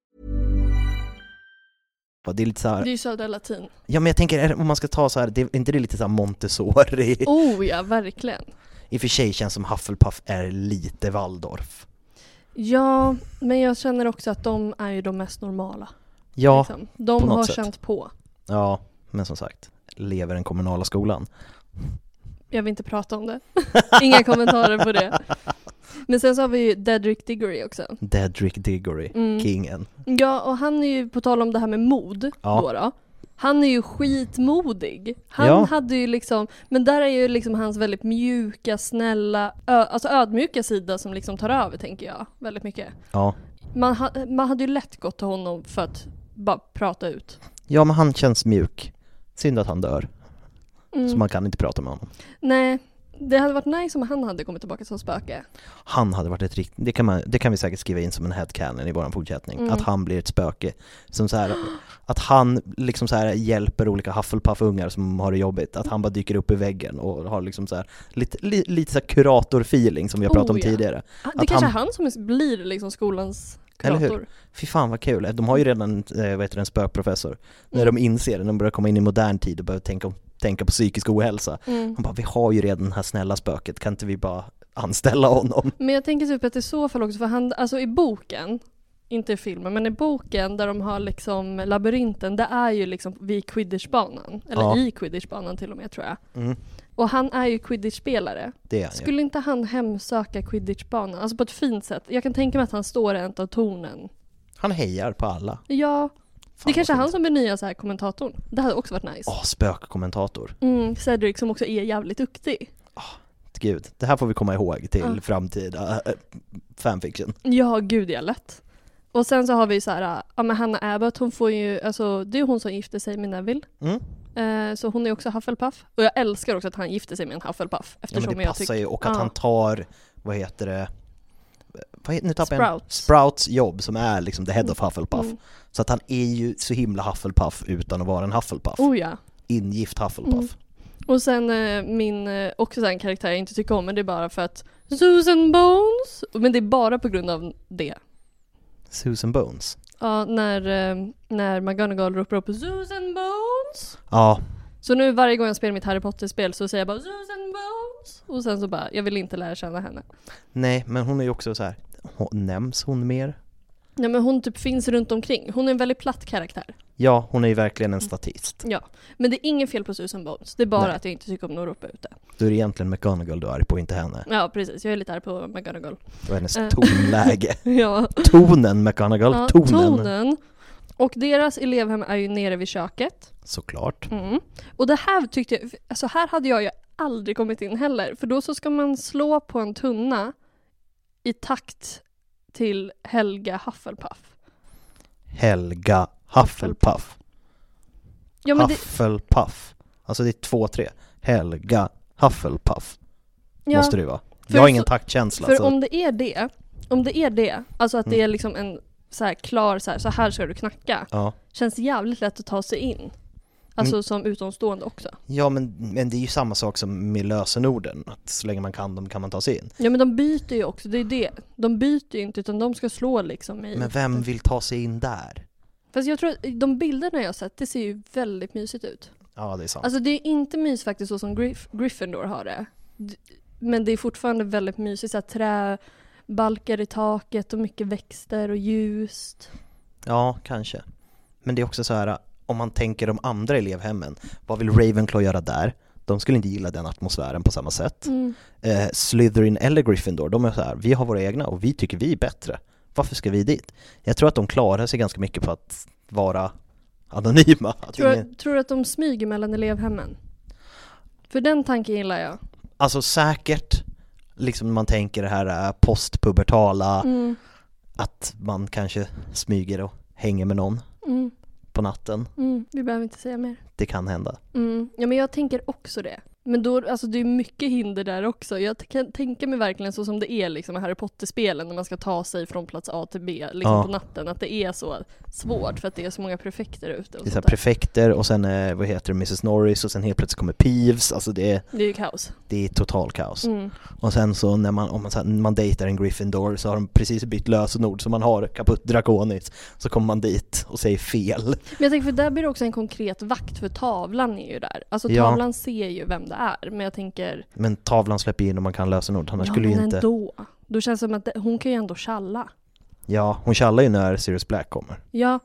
Det är lite så här, Det är ju södra latin. ja men jag tänker om man ska ta så här, det, är inte det lite så Montessori? Oh ja, verkligen. I och för sig känns som Hufflepuff är lite Waldorf. Ja, men jag känner också att de är ju de mest normala. Ja, Liksom. De har sätt. känt på. ja, men som sagt, lever den kommunala skolan. Jag vill inte prata om det. Inga kommentarer på det. [LAUGHS] Men sen så har vi ju Dedrick Diggory också. Dedrick Diggory, Mm. kingen. Ja, och han är ju, på tal om det här med mod Ja. då, då han är ju skitmodig. Han Ja. hade ju liksom, men där är ju liksom hans väldigt mjuka, snälla, ö, alltså ödmjuka sida som liksom tar över tänker jag, väldigt mycket. Ja. Man, ha, man hade ju lätt gått till honom för att bara prata ut. ja, men han känns mjuk. Synd att han dör. Mm. Så man kan inte prata med honom. Nej, det hade varit nice om han hade kommit tillbaka som spöke. Han hade varit ett riktigt, det kan, man, det kan vi säkert skriva in som en headcanon i våran fortsättning, Mm. att han blir ett spöke. Som så här, att han liksom så här hjälper olika Hufflepuff-ungar som har det jobbigt, att han bara dyker upp i väggen och har liksom så här, lite, li, lite så kurator-feeling som vi har pratat Oh, om ja. tidigare. Ah, Det Att kanske han- är han som blir liksom skolans Eller hur? Fy fan vad kul, de har ju redan eh, vad heter det, en spökprofessor. När Mm. de inser, när de börjar komma in i modern tid och börjar tänka, tänka på psykisk ohälsa. Mm. Han bara, vi har ju redan det här snälla spöket, kan inte vi bara anställa honom? Men jag tänker typ att i så fall också, för han, alltså i boken, inte i filmen, men i boken där de har liksom labyrinten, det är ju liksom vid quidditchbanan. Eller Ja. i quidditchbanan till och med tror jag. Mm, Och han är ju quidditchspelare. det är han ju. Skulle inte han hemsöka quidditchbanan? Alltså på ett fint sätt. Jag kan tänka mig att han står i en av tornen. Han hejar på alla. Ja, det vad kanske är han som blir nya så här kommentatorn. Det hade också varit nice. Åh, spökkommentator. Mm, Cedric som också är jävligt duktig. Gud, det här får vi komma ihåg till Ja. framtida äh, fanfiction. Ja, gud ja, lätt. Och sen så har vi så här, ja men Hannah Abbott, hon får ju, alltså det är hon som gifte sig med Neville. Mm. Eh, så hon är också Hufflepuff. Och jag älskar också att han gifte sig med en Hufflepuff. Ja, men Eftersom det jag passar ju, och att Ja. han tar, vad heter det, vad heter, nu tappar jag en- Sprouts. Sprouts jobb som är liksom the head of Hufflepuff. Mm. Så att han är ju så himla Hufflepuff utan att vara en Hufflepuff. Oh ja. Ingift Hufflepuff. Mm. Och sen eh, min, eh, också en karaktär jag inte tycker om, men det är bara för att Susan Bones! Men det är bara på grund av det. Susan Bones. Ja, när, eh, när McGonagall ropar upp Susan Bones! Ja, Så nu varje gång jag spelar mitt Harry Potter-spel så säger jag bara Susan Bones! Och sen så bara, jag vill inte lära känna henne. nej men hon är ju också så här. hon, nämns hon mer? Nej men hon typ finns runt omkring. Hon är en väldigt platt karaktär. Ja, hon är ju verkligen en statist. Ja. Men det är ingen fel på Susan Bones. Det är bara Nej. att jag inte tycker om hon ropar ut det. Då är det egentligen McGonagall du är arg på, inte henne. Ja precis, jag är lite arg på McGonagall. Var hennes Eh. tonläge. [LAUGHS] ja. Tonen McGonagall, ja, tonen. tonen. Och deras elevhem är ju nere vid köket. Såklart. Mm. Och det här tyckte jag, alltså här hade jag ju aldrig kommit in heller. För då så ska man slå på en tunna i takt till Helga Hufflepuff. Helga Hufflepuff. Ja men det, Hufflepuff. Alltså det är två, tre. Helga Hufflepuff. ja, Måste det ju vara. För Jag har ingen så- taktkänsla. För så. om det är det, om det är det, alltså att det Mm. är liksom en så här klar så här, så här ska du knacka. Ja. Känns jävligt lätt att ta sig in. Alltså som utomstående också. ja, men, men det är ju samma sak som med lösenorden. Att så länge man kan dem kan man ta sig in. Ja men de byter ju också, det är det. De byter ju inte utan de ska slå liksom i... Men vem vill ta sig in där? Fast jag tror att de bilderna jag har sett, det ser ju väldigt mysigt ut. Ja, det är sant. Alltså det är inte mys faktiskt så som Griff- Gryffindor har det. Men det är fortfarande väldigt mysigt, så träbalkar i taket och mycket växter och ljust. Ja, kanske. Men det är också så här, om man tänker de andra elevhemmen, vad vill Ravenclaw göra där? De skulle inte gilla den atmosfären på samma sätt. Mm. Eh, Slytherin eller Gryffindor, de är så här, vi har våra egna och vi tycker vi är bättre. Varför ska vi dit? Jag tror att de klarar sig ganska mycket på att vara anonyma. Att Tror, ingen, tror du att de smyger mellan elevhemmen? För den tanken gillar jag. alltså säkert, liksom man tänker det här eh, postpubertala, Mm. att man kanske smyger och hänger med någon Mm. på natten. Mm. Vi behöver inte säga mer. Det kan hända. Mm. Ja men jag tänker också det. Men då, alltså det är mycket hinder där också. Jag kan tänka mig verkligen så som det är liksom i Harry Potter-spelen när man ska ta sig från plats A till B liksom Ja. på natten. Att det är så svårt för att det är så många prefekter ute och Det är så prefekter och sen, eh, vad heter det, Mrs Norris och sen helt plötsligt kommer Peeves, alltså det är, Det är ju kaos. det är total kaos. Mm. Och sen så när man, om man, så här, man dejtar en Gryffindor så har de precis bytt lösenord så man har kaputt drakonis så kommer man dit och säger fel. Men jag tänker för där blir det också en konkret vakt för tavlan är ju där. Alltså Ja. tavlan ser ju vem det är. Men jag tänker, Men tavlan släpper in om man kan lösenord, annars ja skulle men ju inte... ändå. Då känns det som att det, hon kan ju ändå tjalla. Ja, hon tjallar ju när Sirius Black kommer. Ja,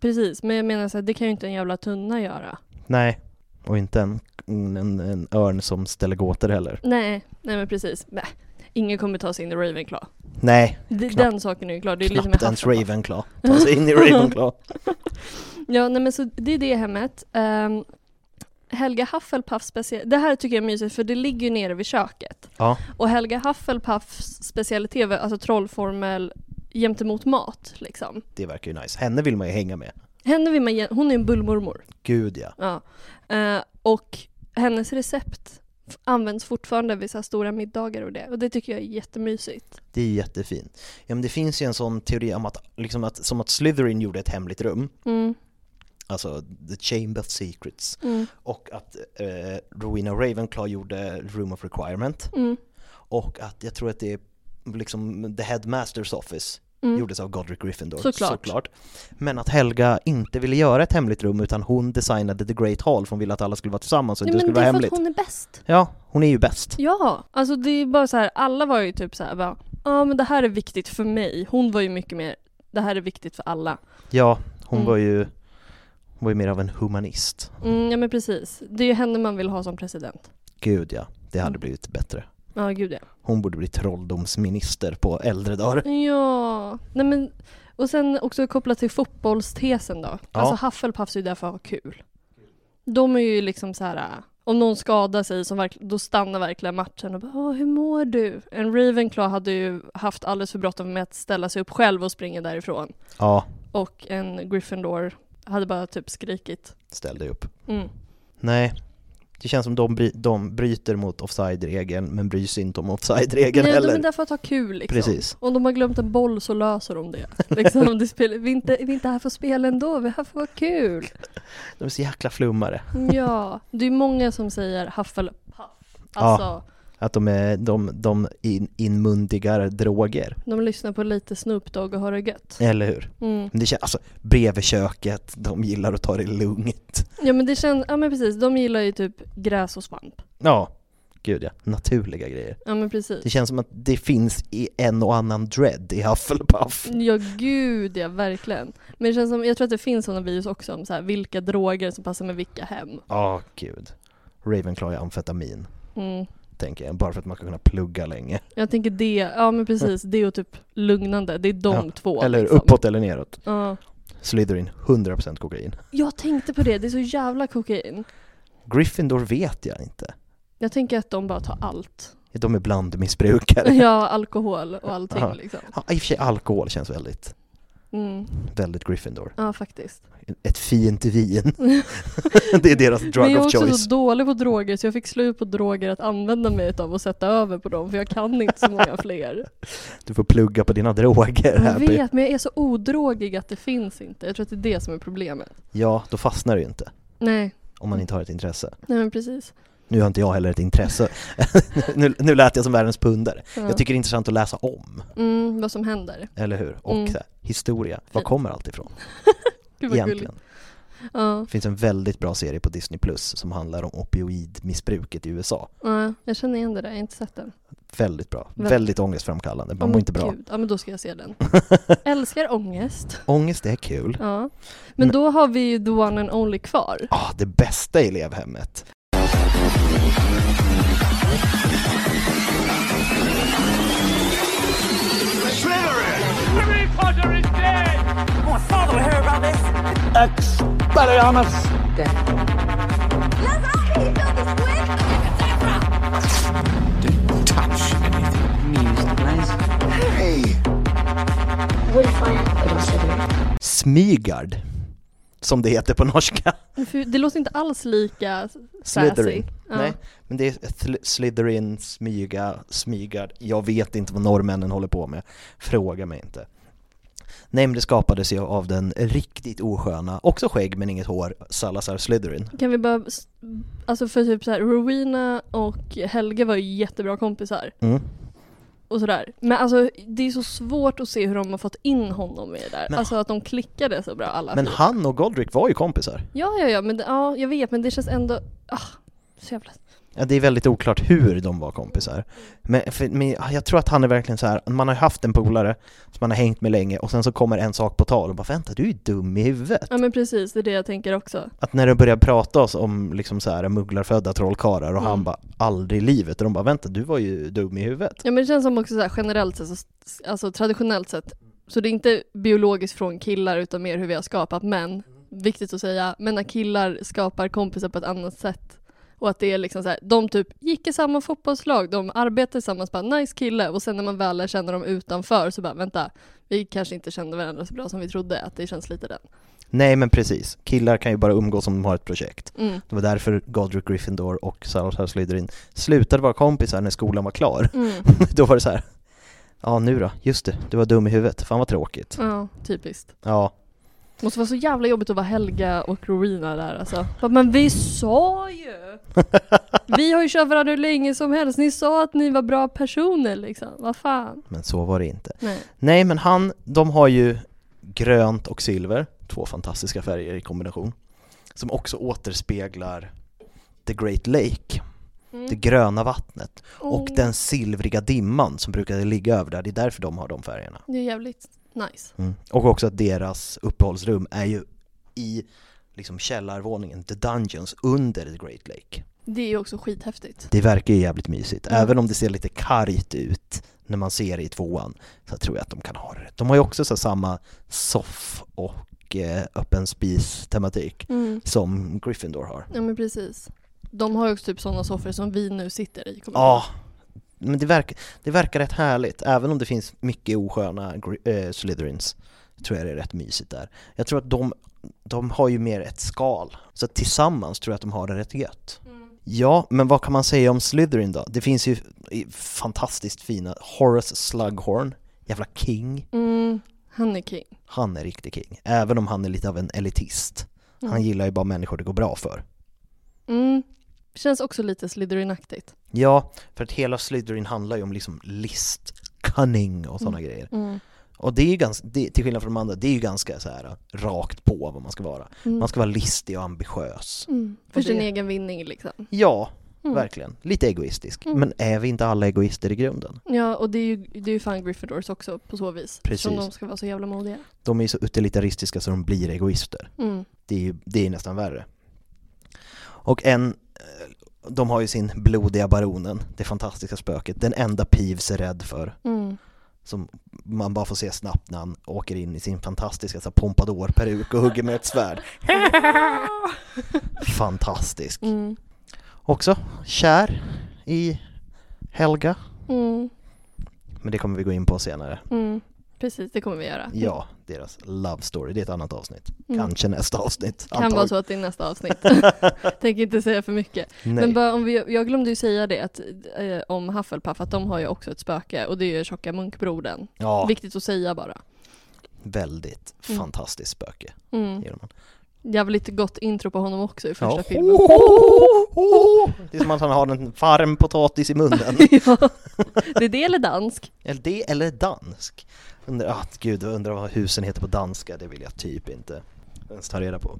precis. Men jag menar så här, det kan ju inte en jävla tunna göra. Nej, och inte en, en, en örn som ställer gåtor heller. Nej, nej men precis. Nej. Ingen kommer ta sig in i Ravenclaw. Nej, Det, knappt- den saken är ju klar, det är knappt ens. Ravenclaw tar sig in i [LAUGHS] Ravenclaw. [LAUGHS] Ja, nej men så det är det hemmet. Um, Helga Hufflepuff special, det här tycker jag är mysigt för det ligger ju nere vid köket. Ja, Och Helga Hufflepuffs specialitet, alltså trollformel gentemot mat liksom. det verkar ju nice. Henne vill man ju hänga med. Henne vill man hon är en bullmormor. Gud ja. Ja. Eh, och hennes recept används fortfarande vid så stora middagar och det. Och det tycker jag är jättemysigt. Det är jättefint. Ja men det finns ju en sån teori om att, liksom att, som att Slytherin gjorde ett hemligt rum, Mm. alltså The Chamber of Secrets, Mm. och att eh, Rowena Ravenclaw gjorde Room of Requirement, Mm. och att jag tror att det är liksom The Headmasters Office Mm. gjordes av Godric Gryffindor, Såklart. Men att Helga inte ville göra ett hemligt rum utan hon designade The Great Hall för hon ville att alla skulle vara tillsammans och Ja, inte men skulle det vara är för hemligt. att hon är bäst. Ja, hon är ju bäst. Ja, alltså det är bara så här, alla var ju typ så här, ja men det här är viktigt för mig. Hon var ju mycket mer, det här är viktigt för alla. Ja, hon Mm. var ju hon var ju mer av en humanist. Mm, ja men precis. Det är ju henne man vill ha som president. Gud ja, det hade Mm. blivit bättre. Ja, gud ja. Hon borde bli trolldomsminister på äldre dagar. Ja, nej men och sen också kopplat till fotbollstesen då. Ja. Alltså Hufflepuffs är ju där för att ha kul. De är ju liksom så här. om någon skadar sig så verkl- då stannar verkligen matchen och bara Åh, hur mår du? En Ravenclaw hade ju haft alldeles för bråttom med att ställa sig upp själv och springa därifrån. Ja, Och en Gryffindor hade bara typ skrikit. ställ dig upp. Mm. Nej, det känns som de, bry, de bryter mot offside-regeln men bryr sig inte om offside-regeln Nej, de heller. är där för att ha kul liksom. Precis. Om de har glömt en boll så löser de det. [LAUGHS] Liksom, det spelar, vi, är inte, vi är inte här för att spela ändå, vi är här för att ha kul. De är så jäkla flummare. Ja, det är många som säger Hufflepuff. Alltså, Ja. Att de, är, de, de in, inmundigar droger, de lyssnar på lite Snoop Dogg och har det gött. eller hur? Mm. Det känns, alltså bredvid köket, de gillar att ta det lugnt. Ja men det känns, ja men precis, de gillar ju typ gräs och svamp. Ja, gud ja, naturliga grejer. Ja men precis. Det känns som att det finns i en och annan dread i Hufflepuff. Ja gud ja, verkligen. Men det känns som, jag tror att det finns sådana videos också om så här, vilka droger som passar med vilka hem. Ja, gud. Ravenclaw är amfetamin, Mm. Tänker jag, bara för att man ska kunna plugga länge. [LAUGHS] Jag tänker det, ja men precis, det och typ lugnande, det är de Ja, två. Eller liksom. uppåt eller neråt. Ja. Slytherin, 100% kokain. Jag tänkte på det, det är så jävla kokain. Gryffindor vet jag inte. Jag tänker att de bara tar allt. De är blandmissbrukare. [LAUGHS] Ja, alkohol och allting Ja. liksom. Ja, i och för sig alkohol känns väldigt, Mm. väldigt Gryffindor. Ja, faktiskt. Ett fint vin. [LAUGHS] det är deras Men drug jag är of också choice. så dålig på droger så jag fick slut på droger att använda mig av och sätta över på dem för jag kan inte så många [LAUGHS] fler. Du får plugga på dina droger. Jag Happy. vet, men jag är så odrogig att det finns inte. Jag tror att det är det som är problemet. Ja, då fastnar du ju inte. Nej, Om man inte har ett intresse. nej men precis. Nu har inte jag heller ett intresse. [LAUGHS] nu, nu lät jag som världens pundare. Ja. Jag tycker det är intressant att läsa om, Mm, vad som händer. eller hur? Och Mm. här, historia, var kommer allt ifrån? [LAUGHS] Gud Egentligen. Ja, Det finns en väldigt bra serie på Disney Plus som handlar om opioidmissbruket i USA. ja, jag känner igen det där, jag har inte sett den. Väldigt bra. Väl- Väldigt ångestframkallande. Man Åh, mår inte bra. Gud. Ja men då ska jag se den. [LAUGHS] Älskar ångest. Ångest är kul. Ja. Men, Men- då har vi ju the one and only kvar. Ah, det bästa i elevhemmet. Harry Potter is dead! My father will hear about this. Expelliarmus! Touch anything. Smygard, som det heter på norska. Det låter inte alls lika. Slytherin. Ja. Nej, men det är Sly- Slytherin, Smyga, Smygard. Jag vet inte vad norrmännen håller på med. Fråga mig inte. Nej men det skapades ju av den riktigt osköna, också skägg men inget hår, Salazar Slytherin. Kan vi bara, alltså för typ så här, Rowena och Helge var ju jättebra kompisar. Mm. Och sådär. Men alltså det är så svårt att se hur de har fått in honom i det där. Men- alltså att de klickade så bra alla Men han och Godric var ju kompisar. Ja, ja, ja, men ja, jag vet, men det känns ändå, ah, Så jävla... Ja, det är väldigt oklart hur de var kompisar. Men, för, men jag tror att han är verkligen så här. man har haft en polare som man har hängt med länge och sen så kommer en sak på tal och bara vänta, du är ju dum i huvudet. Ja men precis, det är det jag tänker också. Att när de börjar prata oss om liksom så här mugglarfödda trollkarlar och Mm. han bara aldrig i livet och de bara vänta, du var ju dum i huvudet. Ja men det känns som också så här, generellt sett, så, alltså traditionellt sett, så det är inte biologiskt från killar utan mer hur vi har skapat män. Viktigt att säga, men när killar skapar kompisar på ett annat sätt och att det är liksom så här, de typ gick i samma fotbollslag, de arbetar tillsammans, bara nice kille och sen när man väl lär känna dem utanför så bara vänta, vi kanske inte kände varandra så bra som vi trodde, att det känns lite den. Nej men precis, killar kan ju bara umgås om de har ett projekt. Mm. Det var därför Godric Gryffindor och Salazar Slytherin slutade vara kompisar när skolan var klar. Mm. [LAUGHS] Då var det så här. ja nu då, just det, du var dum i huvudet, fan vad tråkigt. Ja, typiskt. Ja, Måste vara så jävla jobbigt att vara Helga och Rowena där alltså. Men vi sa ju! [LAUGHS] Vi har ju kört varandra hur länge som helst, ni sa att ni var bra personer liksom, vad fan. men så var det inte. Nej. Nej men han, de har ju grönt och silver, två fantastiska färger i kombination. Som också återspeglar The Great Lake, Mm. det gröna vattnet och Oh. den silvriga dimman som brukade ligga över där, det är därför de har de färgerna. Det är jävligt nice. Mm. Och också att deras uppehållsrum är ju i liksom källarvåningen, the dungeons, under the Great Lake. Det är ju också skithäftigt. Det verkar ju jävligt mysigt, Mm. även om det ser lite kargt ut när man ser det i tvåan så tror jag att de kan ha det. De har ju också så samma soff och eh, öppen spis tematik Mm. som Gryffindor har. Ja men precis. De har ju också typ sådana soffor som vi nu sitter i. Ja, men det verkar, det verkar rätt härligt, även om det finns mycket osköna eh, Slytherins tror jag det är rätt mysigt där. Jag tror att de, de har ju mer ett skal, så tillsammans tror jag att de har det rätt gött. Ja, men vad kan man säga om Slytherin då? Det finns ju fantastiskt fina Horace Slughorn, jävla king. Mm, han är king. Han är riktig king, även om han är lite av en elitist. Han Mm. gillar ju bara människor det går bra för. Mm. Känns också lite Slytherin-aktigt. Ja, för att hela Slytherin handlar ju om liksom list, cunning och sådana grejer. Mm. Och det är ju ganska, det, till skillnad från de andra, det är ju ganska så här rakt på vad man ska vara. Mm. Man ska vara listig och ambitiös. Mm. För Och sin det- egen vinning liksom. Ja, Mm. verkligen. Lite egoistisk. Mm. Men är vi inte alla egoister i grunden? Ja, och det är ju, det är ju fan Gryffindors också på så vis. Precis. Som de ska vara så jävla modiga. De är ju så utilitaristiska så de blir egoister. Mm. Det är ju det är nästan värre. Och en, de har ju sin blodiga baronen, det fantastiska spöket, den enda Peeves är rädd för. Mm. Som man bara får se snabbt när han åker in i sin fantastiska så pompadourperuk och hugger med ett svärd. [LAUGHS] Fantastisk. Mm. Också kär i Helga, Mm. men det kommer vi gå in på senare. Mm. Precis, det kommer vi göra. Ja, deras love story, det är ett annat avsnitt. Mm. Kanske nästa avsnitt. Kan vara antagligen. så att det är nästa avsnitt. [LAUGHS] Tänker inte säga för mycket. Nej. Men bara om vi, jag glömde ju säga det att, eh, om Hufflepuff, att de har ju också ett spöke och det är ju tjocka munkbrodern. Ja. Viktigt att säga bara. Väldigt Mm. fantastiskt spöke. Mm. ger man. Jävligt gott intro på honom också i första Ja. filmen. Det är som att han har en varm potatis i munnen. [LAUGHS] ja. Det är det eller dansk? Eller det eller dansk. Undrar, ah, gud, jag undrar vad husen heter på danska, det vill jag typ inte ens ta reda på.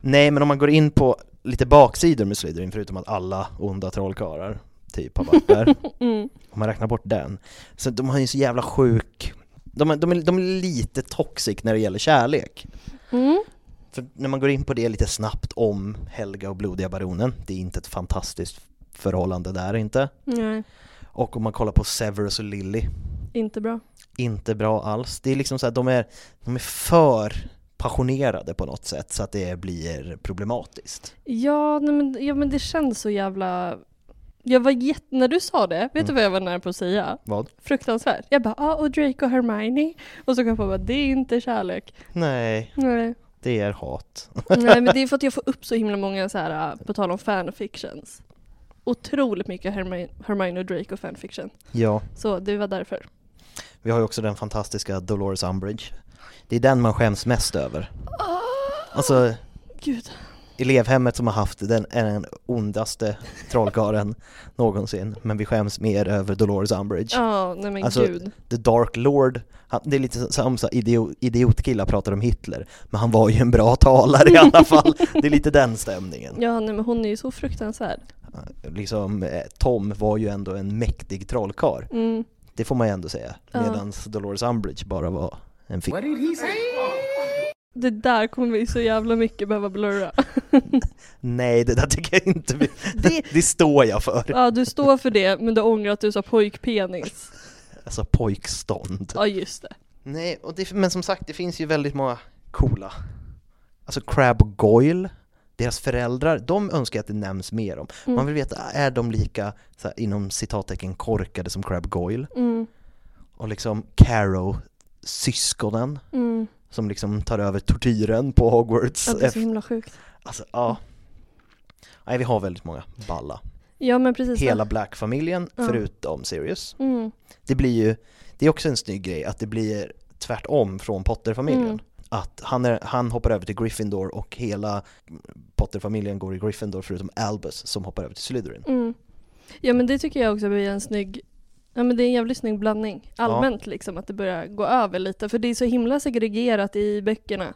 Nej, men om man går in på lite baksidor med Slytherin, förutom att alla onda trollkarlar typ har varit där, [LAUGHS] Mm. om man räknar bort den, så de har ju så jävla sjuk, de är, de är, de är lite toxic när det gäller kärlek. Mm. För när man går in på det lite snabbt om Helga och blodiga baronen, det är inte ett fantastiskt förhållande där inte. Nej, Och om man kollar på Severus och Lily, inte bra. Inte bra alls. Det är liksom så att de är, de är för passionerade på något sätt så att det blir problematiskt. Ja, nej, men, ja men det känns så jävla... Jag var jätte... När du sa det, vet du Mm. vad jag var nära på att säga? Vad? Fruktansvärt. Jag bara, ja och Drake och Hermione. Och så kom jag på att det är inte kärlek. Nej, Nej. det är hat. [LAUGHS] Nej men det är för att jag får upp så himla många så här, äh, på tal om fanfictions. Otroligt mycket Hermione, Hermione och Drake och fanfiction. Ja, Så det var därför. Vi har ju också den fantastiska Dolores Umbridge. Det är den man skäms mest över. Alltså, Gud. elevhemmet som har haft den, är den ondaste trollkarlen [LAUGHS] någonsin, men vi skäms mer över Dolores Umbridge. Ja, nej men Alltså, gud. The Dark Lord, han, det är lite som så idiot, idiotkillar pratar om Hitler, men han var ju en bra talare i alla fall. [LAUGHS] Det är lite den stämningen. Ja, nej men hon är ju så fruktansvärd. liksom eh, Tom var ju ändå en mäktig trollkarl. Mm. Det får man ju ändå säga. Medan Dolores Umbridge bara var en fick. Det där kommer vi så jävla mycket behöva blurra. [LAUGHS] Nej, det där tycker jag inte vi... [LAUGHS] det, det står jag för. Ja, du står för det, men du ångrar att du sa pojkpenis. Alltså pojkstånd. Ja, just det. Nej, och det, men som sagt, det finns ju väldigt många coola. Alltså Crab Goyle, deras föräldrar, de önskar att det nämns mer om. Mm. Man vill veta, är de lika, så här, inom citattecken, korkade som Crab Goyle? Mm. Och liksom Caro, syskonen, Mm. som liksom tar över tortyren på Hogwarts. Ja, det är så himla sjukt. Alltså, ja. Nej, vi har väldigt många balla. Ja, men precis. Hela Black-familjen, Ja. förutom Sirius. Mm. Det blir ju, det är också en snygg grej att det blir tvärtom från Potter-familjen. Mm. Att han, är, han hoppar över till Gryffindor och hela Potter-familjen går i Gryffindor förutom Albus som hoppar över till Slytherin. Mm. Ja, men det tycker jag också blir en snygg Ja men det är en jävligt snygg blandning. Allmänt liksom att det börjar gå över lite. För det är så himla segregerat i böckerna.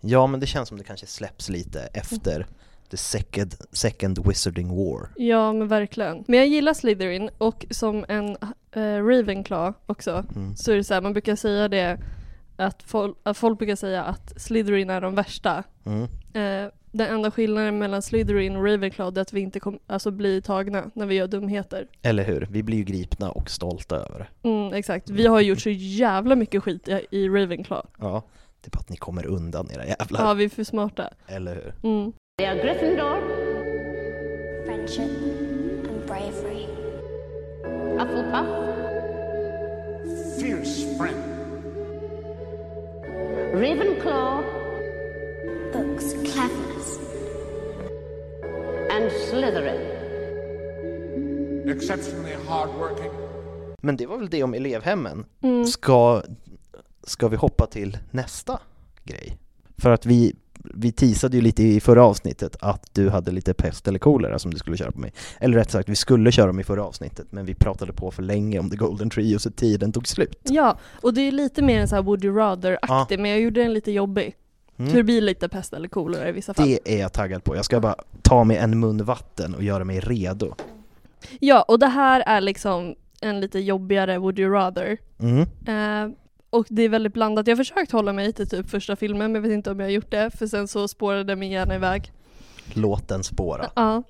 Ja, men det känns som det kanske släpps lite efter the second, second Wizarding War. Ja men verkligen. Men jag gillar Slytherin och som en eh, Ravenclaw också Mm. så är det så här, man brukar säga det att, fol- att folk brukar säga att Slytherin är de värsta. Mm. Eh, den enda skillnaden mellan Slytherin och Ravenclaw är att vi inte kom, alltså blir tagna när vi gör dumheter. Eller hur? Vi blir ju gripna och stolta över det. Mm, exakt. Vi har gjort så jävla mycket skit i, i Ravenclaw. Ja, typ att ni kommer undan era jävlar. Ja, vi är för smarta. Eller hur? Mm. They are Gryffindor. Friendship and bravery. Hufflepuff. Fierce friend. Ravenclaw. Books. Cleverness. And Slytherin. Exceptionally hardworking. Men det var väl det om elevhemmen. Mm. Ska, ska vi hoppa till nästa grej? För att vi, vi teasade ju lite i förra avsnittet att du hade lite pest eller kolera som du skulle köra på mig. Eller rätt sagt, vi skulle köra dem i förra avsnittet, men vi pratade på för länge om The Golden Trio så tiden tog slut. Ja, och det är lite mer en så här Would you rather-aktig, men jag gjorde den lite jobbig. Mm. Så det blir lite pest eller kolera i vissa fall. Det är jag taggad på. Jag ska bara ta mig en mun vatten och göra mig redo. Ja, och det här är liksom en lite jobbigare Would you rather. Mm. Eh, och det är väldigt blandat. Jag har försökt hålla mig till typ första filmen, men jag vet inte om jag har gjort det, för sen så spårade min hjärna iväg. Låt den spåra. Ja.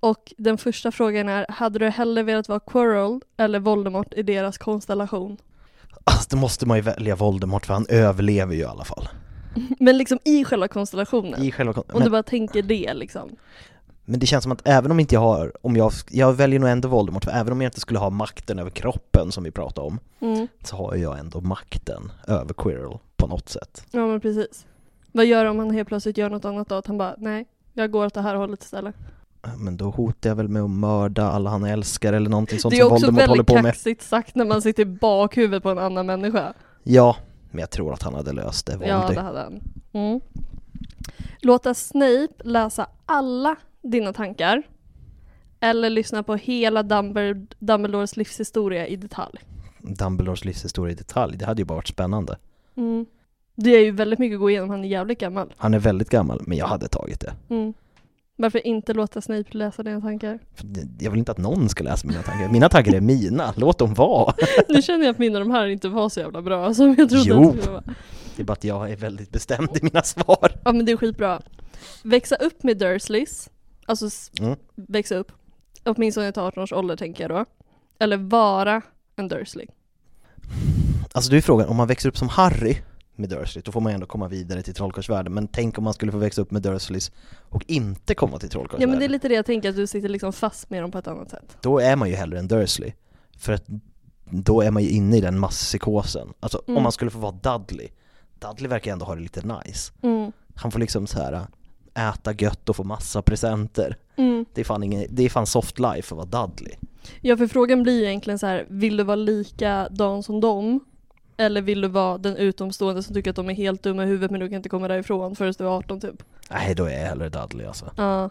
Och den första frågan är, hade du hellre velat vara Quirrell eller Voldemort i deras konstellation? Alltså, då måste man ju välja Voldemort för han överlever ju i alla fall. Men liksom i själva konstellationen. I själva kon- Om men- du bara tänker det liksom. Men det känns som att även om inte jag har, om jag, jag väljer nog ändå Voldemort, för även om jag inte skulle ha makten över kroppen som vi pratade om, Mm. så har jag ändå makten över Quirrell på något sätt. Ja men precis. Vad gör om han helt plötsligt gör något annat då? Att han bara, nej, jag går åt det här hållet istället. Men då hotar jag väl med att mörda alla han älskar eller någonting sånt det är som också Voldemort håller väldigt på med. kaxigt sagt när man sitter i bakhuvudet på en annan människa. Ja, men jag tror att han hade löst det. Ja, Voldy. det hade han. Mm. Låta Snape läsa alla dina tankar eller lyssna på hela Dumbledore, Dumbledores livshistoria i detalj. Dumbledores livshistoria i detalj, det hade ju bara varit spännande. Mm. Det är ju väldigt mycket att gå igenom, han är jävligt gammal. Han är väldigt gammal, men jag hade tagit det. Mm. Varför inte låta Snape läsa dina tankar? Jag vill inte att någon ska läsa mina tankar. Mina tankar är mina, [LAUGHS] låt dem vara. [LAUGHS] nu känner jag att mina de här inte var så jävla bra som jag trodde Jo. att de skulle vara. Det är bara att jag är väldigt bestämd i mina svar. Ja men det är skitbra. Växa upp med Dursleys, alltså Mm. växa upp, åtminstone till 18 års ålder tänker jag då. Eller vara en Dursley. Alltså du är frågan, om man växer upp som Harry med Dursley, då får man ändå komma vidare till trollkarlsvärlden. Men tänk om man skulle få växa upp med Dursleys och inte komma till Ja trollkarlsvärlden. men det är lite det jag tänker, att du sitter liksom fast med dem på ett annat sätt. Då är man ju hellre en Dursley. För att då är man ju inne i den masspsykosen. Alltså Mm. om man skulle få vara Dudley, Dudley verkar ändå ha det lite nice. Mm. Han får liksom så här äta gött och få massa presenter. Mm. Det är fan, ingen, det är fan soft life att vara Dudley. Ja för frågan blir ju egentligen så här: vill du vara likadan som dem? Eller vill du vara den utomstående som tycker att de är helt dumma i huvudet men du kan inte komma därifrån förrän du är 18 typ? Nej, då är jag hellre Dudley alltså. Ja.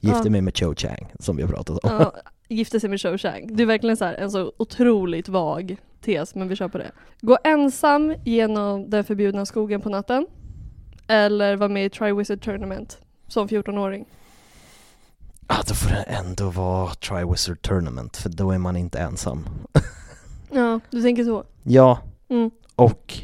Gifte Ja. mig med Cho Chang, som vi har pratat om. Ja, gifte sig med Cho Chang. Det är verkligen så här en så otroligt vag tes, men vi kör på det. Gå ensam genom den förbjudna skogen på natten. Eller vara med i Triwizard Tournament som 14-åring. Ja, då får det ändå vara Triwizard Tournament, för då är man inte ensam. [LAUGHS] Ja, du tänker så? Ja, Mm. och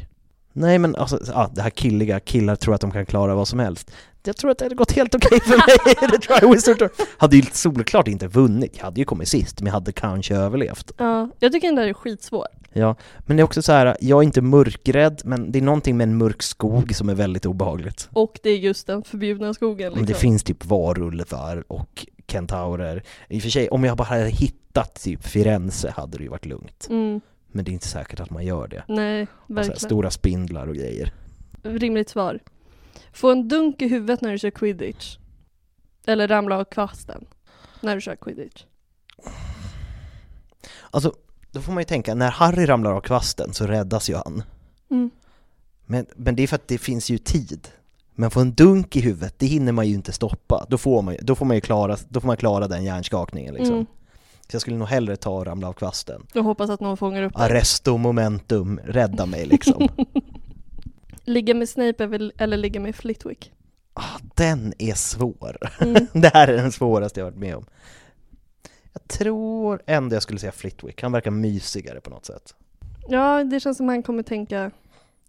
nej men alltså, ja, det här killiga, killar tror att de kan klara vad som helst. Jag tror att det hade gått helt okej för mig i The Triwizard Tournament. Hade ju solklart inte vunnit, jag hade ju kommit sist, men jag hade kanske överlevt. Ja, jag tycker den där är skitsvår. Ja, men det är också så här, jag är inte mörkrädd, men det är någonting med en mörk skog som är väldigt obehagligt. Och det är just den förbjudna skogen Om liksom. det finns typ varulvar och kentaurer. I och för sig, om jag bara hade hittat typ Firenze hade det ju varit lugnt. Mm. Men det är inte säkert att man gör det. Nej, Och så här, verkligen. stora spindlar och grejer. Rimligt svar. Få en dunk i huvudet när du kör quidditch. Eller ramla av kvasten när du kör quidditch. Alltså, då får man ju tänka, när Harry ramlar av kvasten så räddas ju han. Mm. Men, men det är för att det finns ju tid. Men få en dunk i huvudet, det hinner man ju inte stoppa. Då får man, då får man ju klara, då får man klara den hjärnskakningen liksom. Mm. Så jag skulle nog hellre ta och ramla av kvasten. Jag hoppas att någon fångar upp dig. Arresto momentum, rädda mig liksom. [LAUGHS] Ligga med Snape eller- eller ligga med Flitwick. Den är svår. Mm. [LAUGHS] det här är den svåraste jag varit med om. Jag tror ändå jag skulle säga Flitwick, han verkar mysigare på något sätt. Ja, det känns som han kommer tänka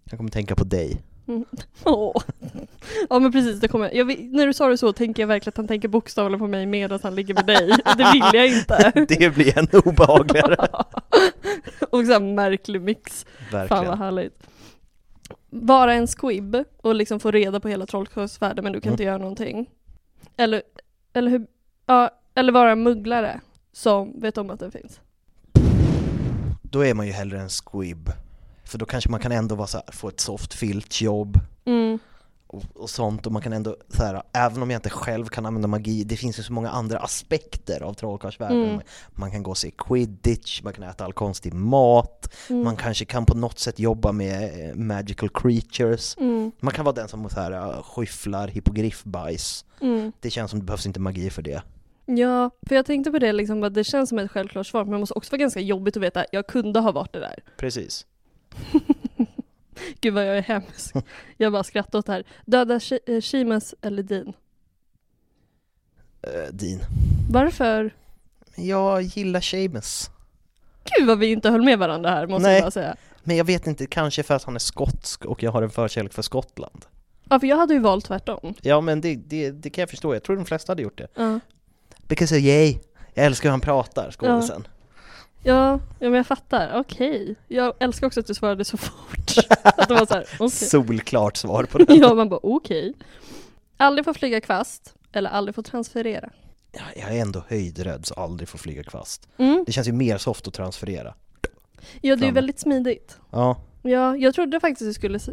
Jag kommer tänka på dig. Mm. [LAUGHS] Åh. Ja men precis, det kommer. Vet- när du sa det så tänker jag verkligen att han tänker bokstavligen på mig medan han ligger med dig. [LAUGHS] Det vill jag inte. Det blir ännu obehagligare. Och så här märklig mix. Fan vad Verkligen. härligt. Vara en squib och liksom få reda på hela trollkarlsvärlden men du kan Mm. inte göra någonting. Eller, eller hur, ja, eller vara en mugglare som vet om att den finns. Då är man ju hellre en squib. För då kanske man kan ändå vara så här, få ett soft filtjobb Mm. Och, och sånt och man kan ändå så här, även om jag inte själv kan använda magi, det finns ju så många andra aspekter av trollkarlsvärlden. Mm. Man kan gå och se quidditch, man kan äta all konstig mat, Mm. man kanske kan på något sätt jobba med eh, magical creatures. Mm. Man kan vara den som så här, eh, skyfflar hippogriffbajs. Mm. Det känns som det behövs inte magi för det. Ja, för jag tänkte på det liksom, att det känns som ett självklart svar men det måste också vara ganska jobbigt att veta, jag kunde ha varit det där. Precis. [LAUGHS] [LAUGHS] Gud vad jag är hemsk. Jag bara skrattar åt det här. Döda eh, Seamus eller Dean? Uh, Dean. Varför? Jag gillar Seamus. Gud vad vi inte höll med varandra här måste Nej. jag bara säga. Men jag vet inte, kanske för att han är skotsk och jag har en förkärlek för Skottland. Ja för jag hade ju valt tvärtom. Ja men det, det, det kan jag förstå, jag tror de flesta hade gjort det. Ja. Because of yay! Jag älskar hur han pratar, skådisen. Ja, ja men jag fattar. Okej. Jag älskar också att du svarade så fort. [LAUGHS] att det var såhär, okej. Solklart svar på [LAUGHS] det. Ja man bara okej. Aldrig få flyga kvast eller aldrig få transferera. Ja, Jag är ändå höjdrädd så aldrig får flyga kvast. Mm. Det känns ju mer soft att transferera. Ja det är Fram. väldigt smidigt. Ja. Ja, jag trodde faktiskt att du skulle s-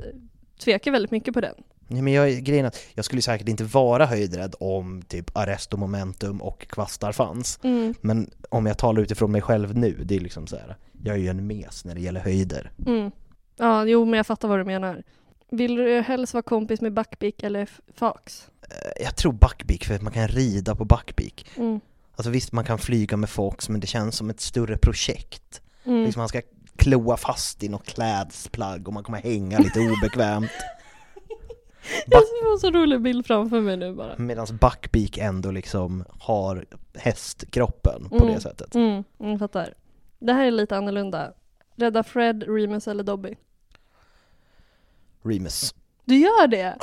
tveka väldigt mycket på den. Nej, men jag, grejen att jag skulle säkert inte vara höjdrädd om typ arresto momentum och kvastar fanns. Mm. Men om jag talar utifrån mig själv nu, det är liksom så här. jag är ju en mes när det gäller höjder. Mm. Ja, jo men jag fattar vad du menar. Vill du helst vara kompis med Buckbeak eller Fox? Eh, Jag tror Buckbeak för att man kan rida på Buckbeak. Mm. Alltså visst, man kan flyga med Fox, men det känns som ett större projekt. Mm. Liksom man ska kloa fast i något klädesplagg och man kommer hänga lite obekvämt. [LAUGHS] [LAUGHS] Jag ser en så rolig bild framför mig nu bara. Medan Buckbeak ändå liksom har hästkroppen på Mm. det sättet. Mm, jag fattar. Det här är lite annorlunda. Rädda Fred, Remus eller Dobby? Remus. Du gör det?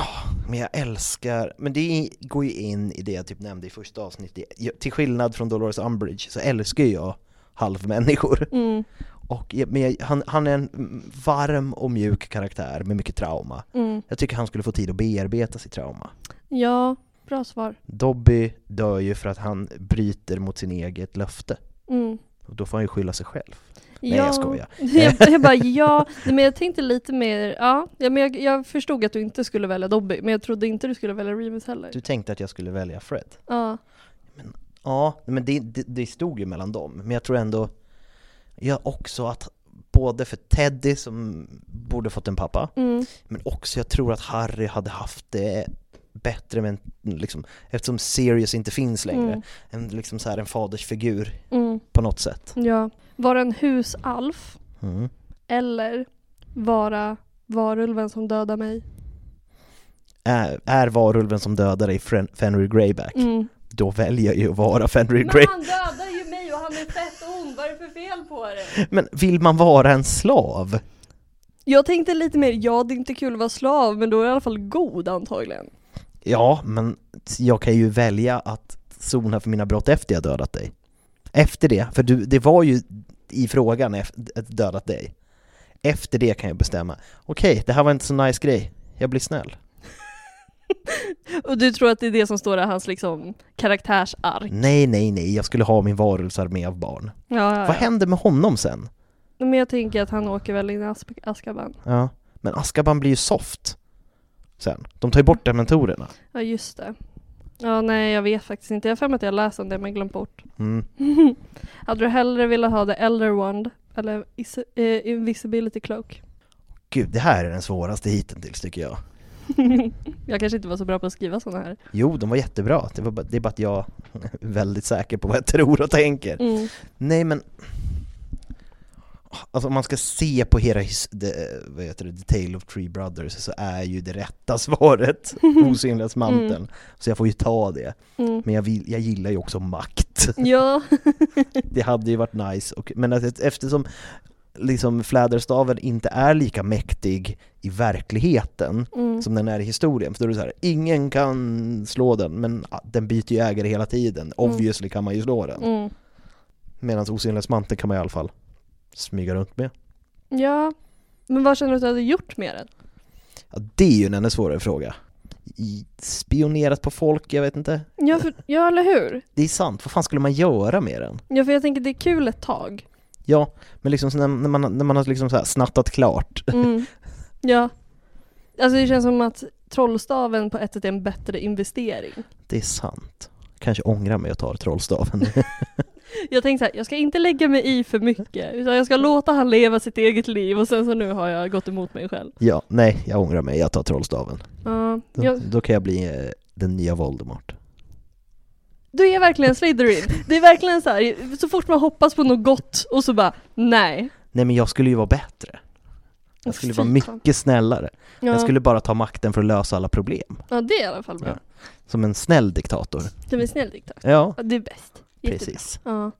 Men jag älskar, men det går ju in i det jag typ nämnde i första avsnittet. Jag- Till skillnad från Dolores Umbridge så älskar jag halvmänniskor. Mm. Och, men jag, han, han är en varm och mjuk karaktär med mycket trauma. Mm. Jag tycker han skulle få tid att bearbeta sitt trauma. Ja, bra svar. Dobby dör ju för att han bryter mot sin eget löfte. Mm. Och då får han ju skylla sig själv. Ja. Nej jag skojar. [LAUGHS] jag, jag bara ja, men jag tänkte lite mer, ja, men jag, jag förstod att du inte skulle välja Dobby, men jag trodde inte du skulle välja Remus heller. Du tänkte att jag skulle välja Fred? Ja. Ja, men det, det, det stod ju mellan dem. Men jag tror ändå, ja också att både för Teddy som borde fått en pappa, Mm. men också jag tror att Harry hade haft det bättre med en, liksom, eftersom Sirius inte finns längre, Mm. en, liksom så här, en fadersfigur Mm. på något sätt. Ja. Vara en husalf Mm. eller vara varulven som dödar mig. Är, är varulven som dödar dig Fen- Fenrir Greyback? Mm. Då väljer jag ju att vara Fenrir Grey. Han är fett ond, vad är det för fel på det? Men vill man vara en slav? Jag tänkte lite mer, ja det är inte kul att vara slav, men då är jag i alla fall god antagligen. Ja, men jag kan ju välja att sona för mina brott efter jag dödat dig. Efter det, för du, det var ju i frågan att dödat dig. Efter det kan jag bestämma, okej, det här var inte så nice grej, jag blir snäll. [LAUGHS] Och du tror att det är det som står i hans liksom karaktärsark? Nej, nej, nej, jag skulle ha min varelsearmé av barn. Ja, ja, Vad ja. händer med honom sen? Men jag tänker att han åker väl in i As- Azkaban. Ja, men Askaban blir ju soft sen. De tar ju bort dementorerna. Ja just det. Ja nej jag vet faktiskt inte, jag har för mig att jag läst om det men glömt bort. Mm. [LAUGHS] Hade du hellre velat ha The Elder Wand eller eh, Invisibility Cloak? Gud, det här är den svåraste hittills tycker jag. [LAUGHS] jag kanske inte var så bra på att skriva sådana här. Jo, de var jättebra. Det, var det är bara att jag är väldigt säker på vad jag tror och tänker. Mm. Nej men, alltså om man ska se på hela the, vad heter det, The Tale of Three Brothers så är ju det rätta [LAUGHS] svaret [LAUGHS] Osynlighetsmanteln. Mm. Så jag får ju ta det. Mm. Men jag, vill, jag gillar ju också makt. Ja. det hade ju varit nice, och, men att, eftersom liksom fläderstaven inte är lika mäktig i verkligheten Mm. som den är i historien. För då är det så här, ingen kan slå den, men den byter ju ägare hela tiden. Obviously kan man ju slå den. Mm. Medan osynlighetsmanteln kan man i alla fall smyga runt med. Ja. Men vad känner du att du hade gjort med den? Ja, det är ju en ännu svårare fråga. Spionerat på folk, jag vet inte. Ja, för, ja eller hur? Det är sant, vad fan skulle man göra med den? Ja för jag tänker det är kul ett tag. Ja, men liksom när, när, man, när man har liksom så snattat klart. Mm. [LAUGHS] Ja. Alltså det känns som att trollstaven på ett sätt är en bättre investering. Det är sant. Kanske ångrar mig och tar trollstaven. [LAUGHS] Jag tänkte så här, jag ska inte lägga mig i för mycket, utan jag ska låta han leva sitt eget liv och sen så nu har jag gått emot mig själv. ja, nej, jag ångrar mig, jag tar trollstaven. Ja, Då, jag, då kan jag bli eh, den nya Voldemort. du är verkligen Slytherin. Det är verkligen så här, så fort man hoppas på något gott och så bara, nej. Nej men jag skulle ju vara bättre. Jag skulle vara fan. mycket snällare. Ja. Jag skulle bara ta makten för att lösa alla problem. Ja det är i alla fall bra. Ja. Som en snäll diktator. Är en snäll diktator. Ja, Ja, det är bäst. Jättebra. precis. Ja.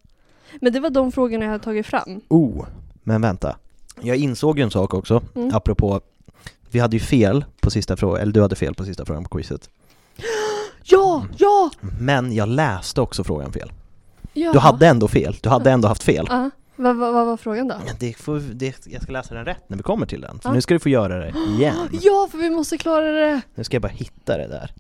Men det var de frågorna jag hade tagit fram. Oh, men vänta. Jag insåg ju en sak också, Mm. apropå vi hade ju fel på sista frågan, eller du hade fel på sista frågan på quizet. [GASPS] Ja, ja! Men jag läste också frågan fel. ja. Du hade ändå fel, du hade ändå haft fel. Ja. Vad, vad, vad var frågan då? Det får, det, jag ska läsa den rätt när vi kommer till den, så Ja. nu ska du få göra det igen. [GASPS] Ja, för vi måste klara det! Nu ska jag bara hitta det där.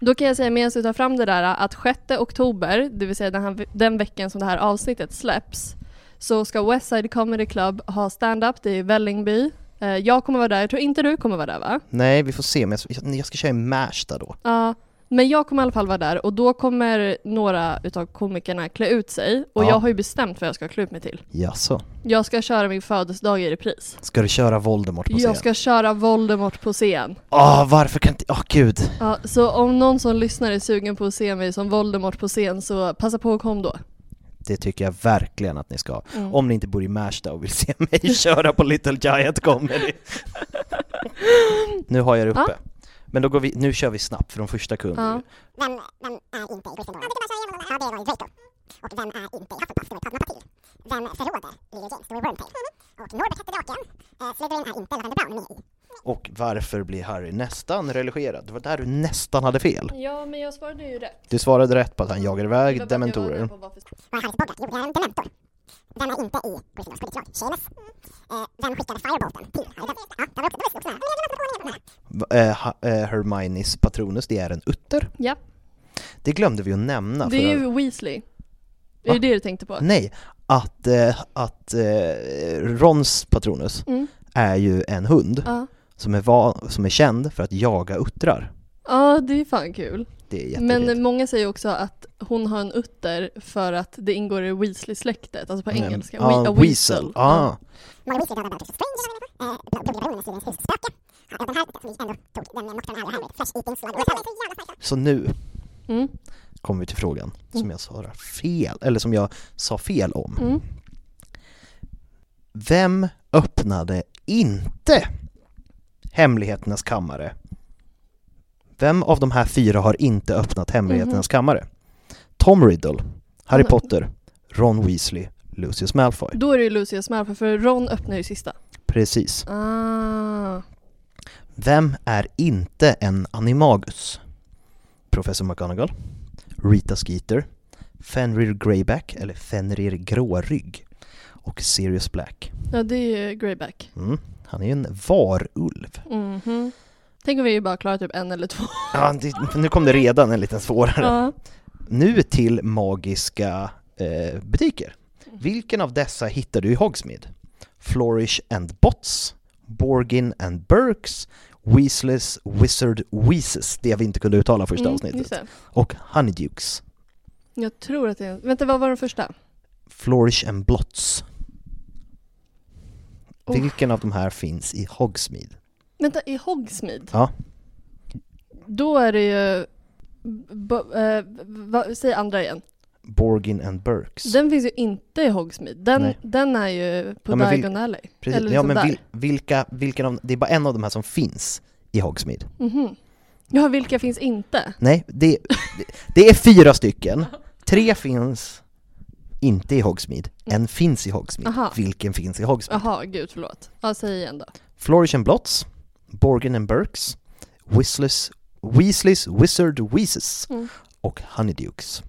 Då kan jag säga medan du tar fram det där att 6 oktober, det vill säga den, här, den veckan som det här avsnittet släpps, så ska Westside Comedy Club ha stand-up, det är i Vällingby. Eh, Jag kommer vara där, jag tror inte du kommer vara där va? Nej, vi får se, men jag, jag ska köra i Märsta då. Ja, men jag kommer i alla fall vara där och då kommer några utav komikerna klä ut sig och Ja. jag har ju bestämt vad jag ska klä ut mig till. Jaså? Jag ska köra min födelsedag i repris. Ska du köra Voldemort på scen? Jag ska köra Voldemort på scen. Åh, varför kan inte... Åh, gud! Ja, så om någon som lyssnar är sugen på att se mig som Voldemort på scen så passa på att kom då. Det tycker jag verkligen att ni ska. Mm. Om ni inte bor i Märsta och vill se [LAUGHS] mig köra på Little Giant Comedy. [LAUGHS] nu har jag det uppe. Men då går vi, nu kör vi snabbt för de första kunde Ja. Vem, vem är inte i Gryffindor? Ja, det var ju Draco. Och vem är inte i Hufflepuff? Det var ju Padma Patil. Vem förråder Lily James? Det var ju Wormtail. Och Norbert hette draken. Eh, Slytherin är inte Lavender Brown med i. Och varför blir Harry nästan religerad? Det var där du nästan hade fel. Ja, men jag svarade ju rätt. Du svarade rätt på att han jagar iväg dementorer. Vad är Harrys Bogart? Jo, det är en dementor. Vem är inte i Gryffindors quidditchlag? Seamus. Eh, vem skickade Firebolten till Harry? Ja, det var också, det var också nära. Eh, eh, Hermiones Patronus, det är en utter. Ja, Det glömde vi att nämna. det är ju Weasley. Är Va? det det du tänkte på? Nej, att, eh, att eh, Rons Patronus Mm. är ju en hund Ja. som, är va- som är känd för att jaga uttrar. Ja, det är fan kul. Det är jättefint. Men många säger också att hon har en utter för att det ingår i Weasley-släktet, alltså på Mm. engelska. Ja, We- a weasel. Ah. Molly Weasley dödade Bellatrix Strange. Bubbelbaronen Slytherins husspöke. Ja, den här som vi ändå tog, den med nocturnal Harry, Flesh Eating Slug. Och så nu Mm. kommer vi till frågan som Mm. jag svarar fel, eller som jag sa fel om. Mm. Vem öppnade inte Hemligheternas kammare? Vem av de här fyra har inte öppnat Hemligheternas Mhm. kammare? Tom Riddle, Harry Potter, Ron Weasley, Lucius Malfoy. Då är det ju Lucius Malfoy, för Ron öppnar ju sista. Precis. Ah. Vem är inte en animagus? Professor McGonagall, Rita Skeeter, Fenrir Greyback eller Fenrir Grårygg och Sirius Black. Ja, det är ju Greyback. Mm. Han är ju en varulv. Mhm. Tänk om vi bara klarar typ en eller två. [LAUGHS] Ja, det, nu kom det redan en liten svårare. Ja. Nu till magiska eh, butiker. Vilken av dessa hittar du i Hogsmeade? Flourish and Bots, Borgin and Burks, Weasleys Wizard Weezes, det vi inte kunde uttala första Mm, avsnittet, och Honeydukes. Jag tror att det är... Vänta, vad var den första? Flourish and Blots. Oh. Vilken av de här finns i Hogsmeade? Vänta, i Hogsmeade? Ja, Då är det ju... bo- eh, va, säg andra igen. Borgin and Burks. Den finns ju inte i Hogsmeade. Den, Nej. den är ju på Ja, men vil- Diagon Alley. Precis. Eller ja, liksom men där. vil, vilka, vilken av, det är bara en av de här som finns i Hogsmeade. Mhm. Ja, vilka finns inte? Nej, det, det, det är fyra stycken. Tre finns inte i Hogsmeade. En finns i Hogsmeade. Vilken finns i Hogsmeade? Jaha, gud förlåt. Ja, säg igen då. Flourish and Blots, Borgin and Burks, Weasleys, Weasleys Wizard Weezes Mm. och Honeydukes.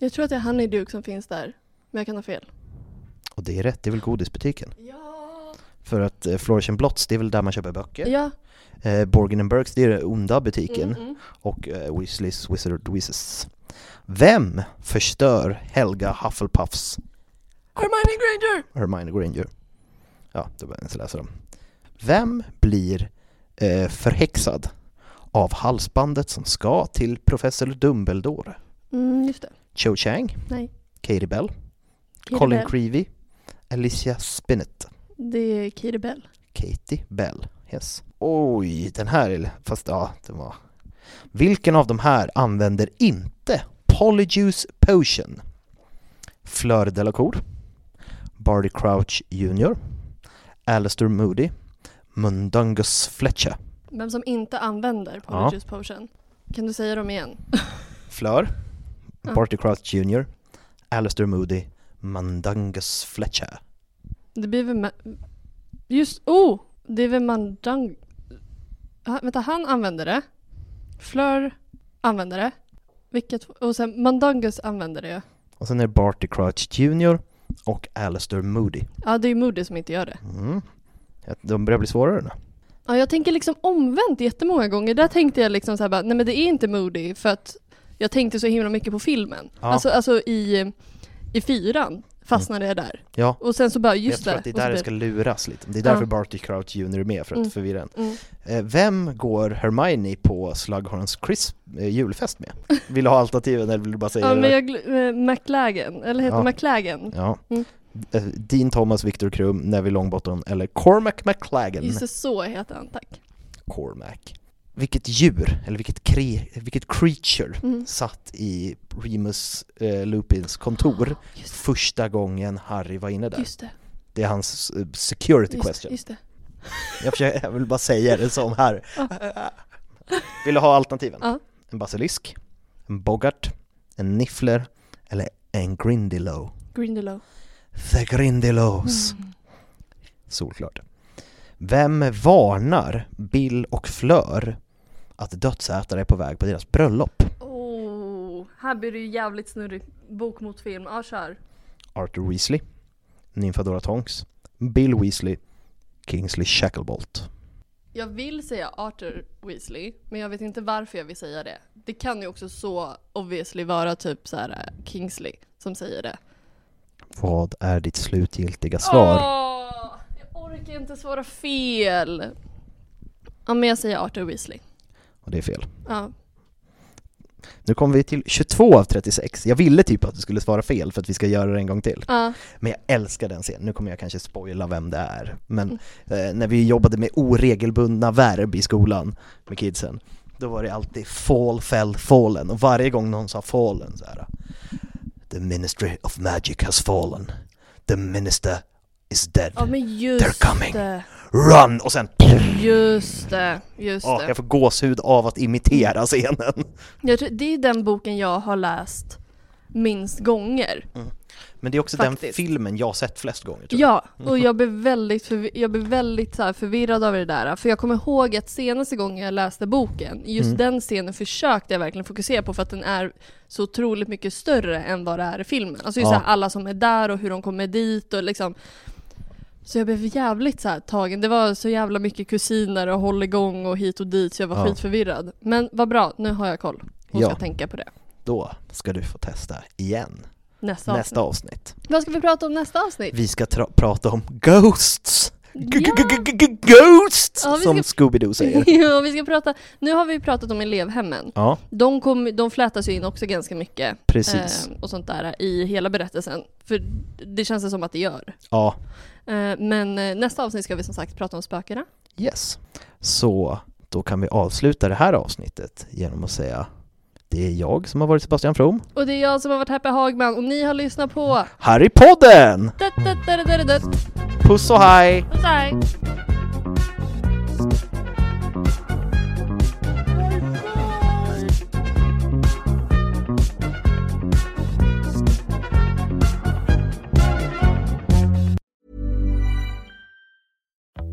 Jag tror att det är Honeyduke som finns där. Men jag kan ha fel. Och det är rätt, det är väl godisbutiken? Ja! För att eh, and Blots, det är väl där man köper böcker? Ja. Eh, Borgin and Burks, det är den onda butiken. Mm, mm. Och eh, Weasleys Wizard Weezes. Vem förstör Helga Hufflepuffs Hermione Granger! Hermione Granger. Ja, det var jag inte läsa dem. Vem blir förhäxad av halsbandet som ska till professor Dumbledore? Mm, just det. Cho Chang, Nej. Katie Bell, Katie Colin Bell. Creevy, Alicia Spinnet, Det är Katie Bell. Katie Bell. Yes. Oj, den här är... Fast ja, den var... Vilken av de här använder inte Polyjuice Potion? Fleur Delacour, Barty Crouch Jr, Alistair Moody, Mundungus Fletcher. Vem som inte använder Ja. Polyjuice Potion. Kan du säga dem igen? [LAUGHS] Ja. Barty Crouch Jr, Alistair Moody, Mundungus Fletcher. Det blir väl... Just... Oh! Det är väl Mandang... Ha, vänta, han använder det. Fleur använder det. Vilket... Och sen Mandangus använder det. Och sen är det Barty Crouch Jr och Alistair Moody. Ja, det är Moody som inte gör det. Mm. Ja, De börjar bli svårare nu. Ja, jag tänker liksom omvänt jättemånga gånger. Där tänkte jag liksom så här bara, nej men det är inte Moody för att jag tänkte så himla mycket på filmen. Ja. Alltså, alltså i, i fyran fastnade jag där. Ja. Och sen så bara, jag just tror det. att det är där det ska luras lite. Det är Ja. därför Barty Crouch Jr är med, för att Mm. förvirra en. Mm. Eh, Vem går Hermione på Slughorns Crisp eh, julfest med? Vill du ha alternativen eller vill du bara säga Ja, det? men jag, eh, McLagan, eller heter Ja. McLagan? Ja. Mm. Eh, Dean Thomas, Victor Krum, Neville Longbottom eller Cormac McLagan? Just det, så heter han, tack. Cormac. Vilket djur, eller vilket, kre, vilket creature Mm. satt i Remus eh, Lupins kontor [GASPS] första gången Harry var inne där? Just det. Det är hans eh, security Just, question. just det. [LAUGHS] Jag, försöker, jag vill bara säga det som här. [LAUGHS] [LAUGHS] Vill du ha alternativen? Ja. En basilisk, en boggart, en niffler eller en grindylow? Grindelow. The grindylows. Mm. Solklart. Vem varnar Bill och Fleur att dödsätare är på väg på deras bröllop? Oh, här blir det ju jävligt snurrigt. Bok mot film. Ja, kör. Arthur Weasley, Nymfadora Tonks, Bill Weasley, Kingsley Shacklebolt. Jag vill säga Arthur Weasley, men jag vet inte varför jag vill säga det. Det kan ju också så obviously vara typ så här eh, Kingsley som säger det. Vad är ditt slutgiltiga svar? Åh, jag orkar inte svara fel. Ja, men jag säger Arthur Weasley. Och det är fel. Ja. Nu kommer vi till 22 av 36. Jag ville typ att du skulle svara fel för att vi ska göra det en gång till. Ja. Men jag älskar den scenen. Nu kommer jag kanske spoila vem det är. Men Mm. eh, när vi jobbade med oregelbundna verb i skolan med kidsen, då var det alltid fall, fell, fallen. Och varje gång någon sa fallen så här. The ministry of magic has fallen. The minister is dead. ja, men just They're coming. det. Run! Och sen... Just det, just Åh, det. jag får gåshud av att imitera scenen. Jag tror, det är den boken jag har läst minst gånger. Men det är också Faktiskt. den filmen jag sett flest gånger. Ja, [LAUGHS] och jag blev väldigt, förvi- jag blev väldigt så förvirrad av det där. För jag kommer ihåg att senaste gången jag läste boken, just Mm. den scenen försökte jag verkligen fokusera på för att den är så otroligt mycket större än vad det är i filmen. Alltså just Ja. här, alla som är där och hur de kommer dit och liksom så jag blev jävligt så här tagen. Det var så jävla mycket kusiner och hålligång och hit och dit så jag var Ja. skitförvirrad. Men vad bra, nu har jag koll och Ja. ska tänka på det. Då ska du få testa igen. Nästa, Nästa avsnitt. avsnitt. Vad ska vi prata om nästa avsnitt? Vi ska prata om Ghosts! G- Ja. Ghosts! Ja, Som ska- Scooby-Doo säger. [LAUGHS] ja, vi ska prata, nu har vi pratat om elevhemmen. Ja, De, kom, de flätas ju in också ganska mycket Precis. eh, och sånt där i hela berättelsen. För det känns det som att det gör. ja, Eh, men eh, nästa avsnitt ska vi som sagt prata om spökena. yes. Så då kan vi avsluta det här avsnittet genom att säga det är jag som har varit Sebastian From. Och det är jag som har varit Happy Hagman och ni har lyssnat på Harrypodden! Puss och hej! Puss och hej.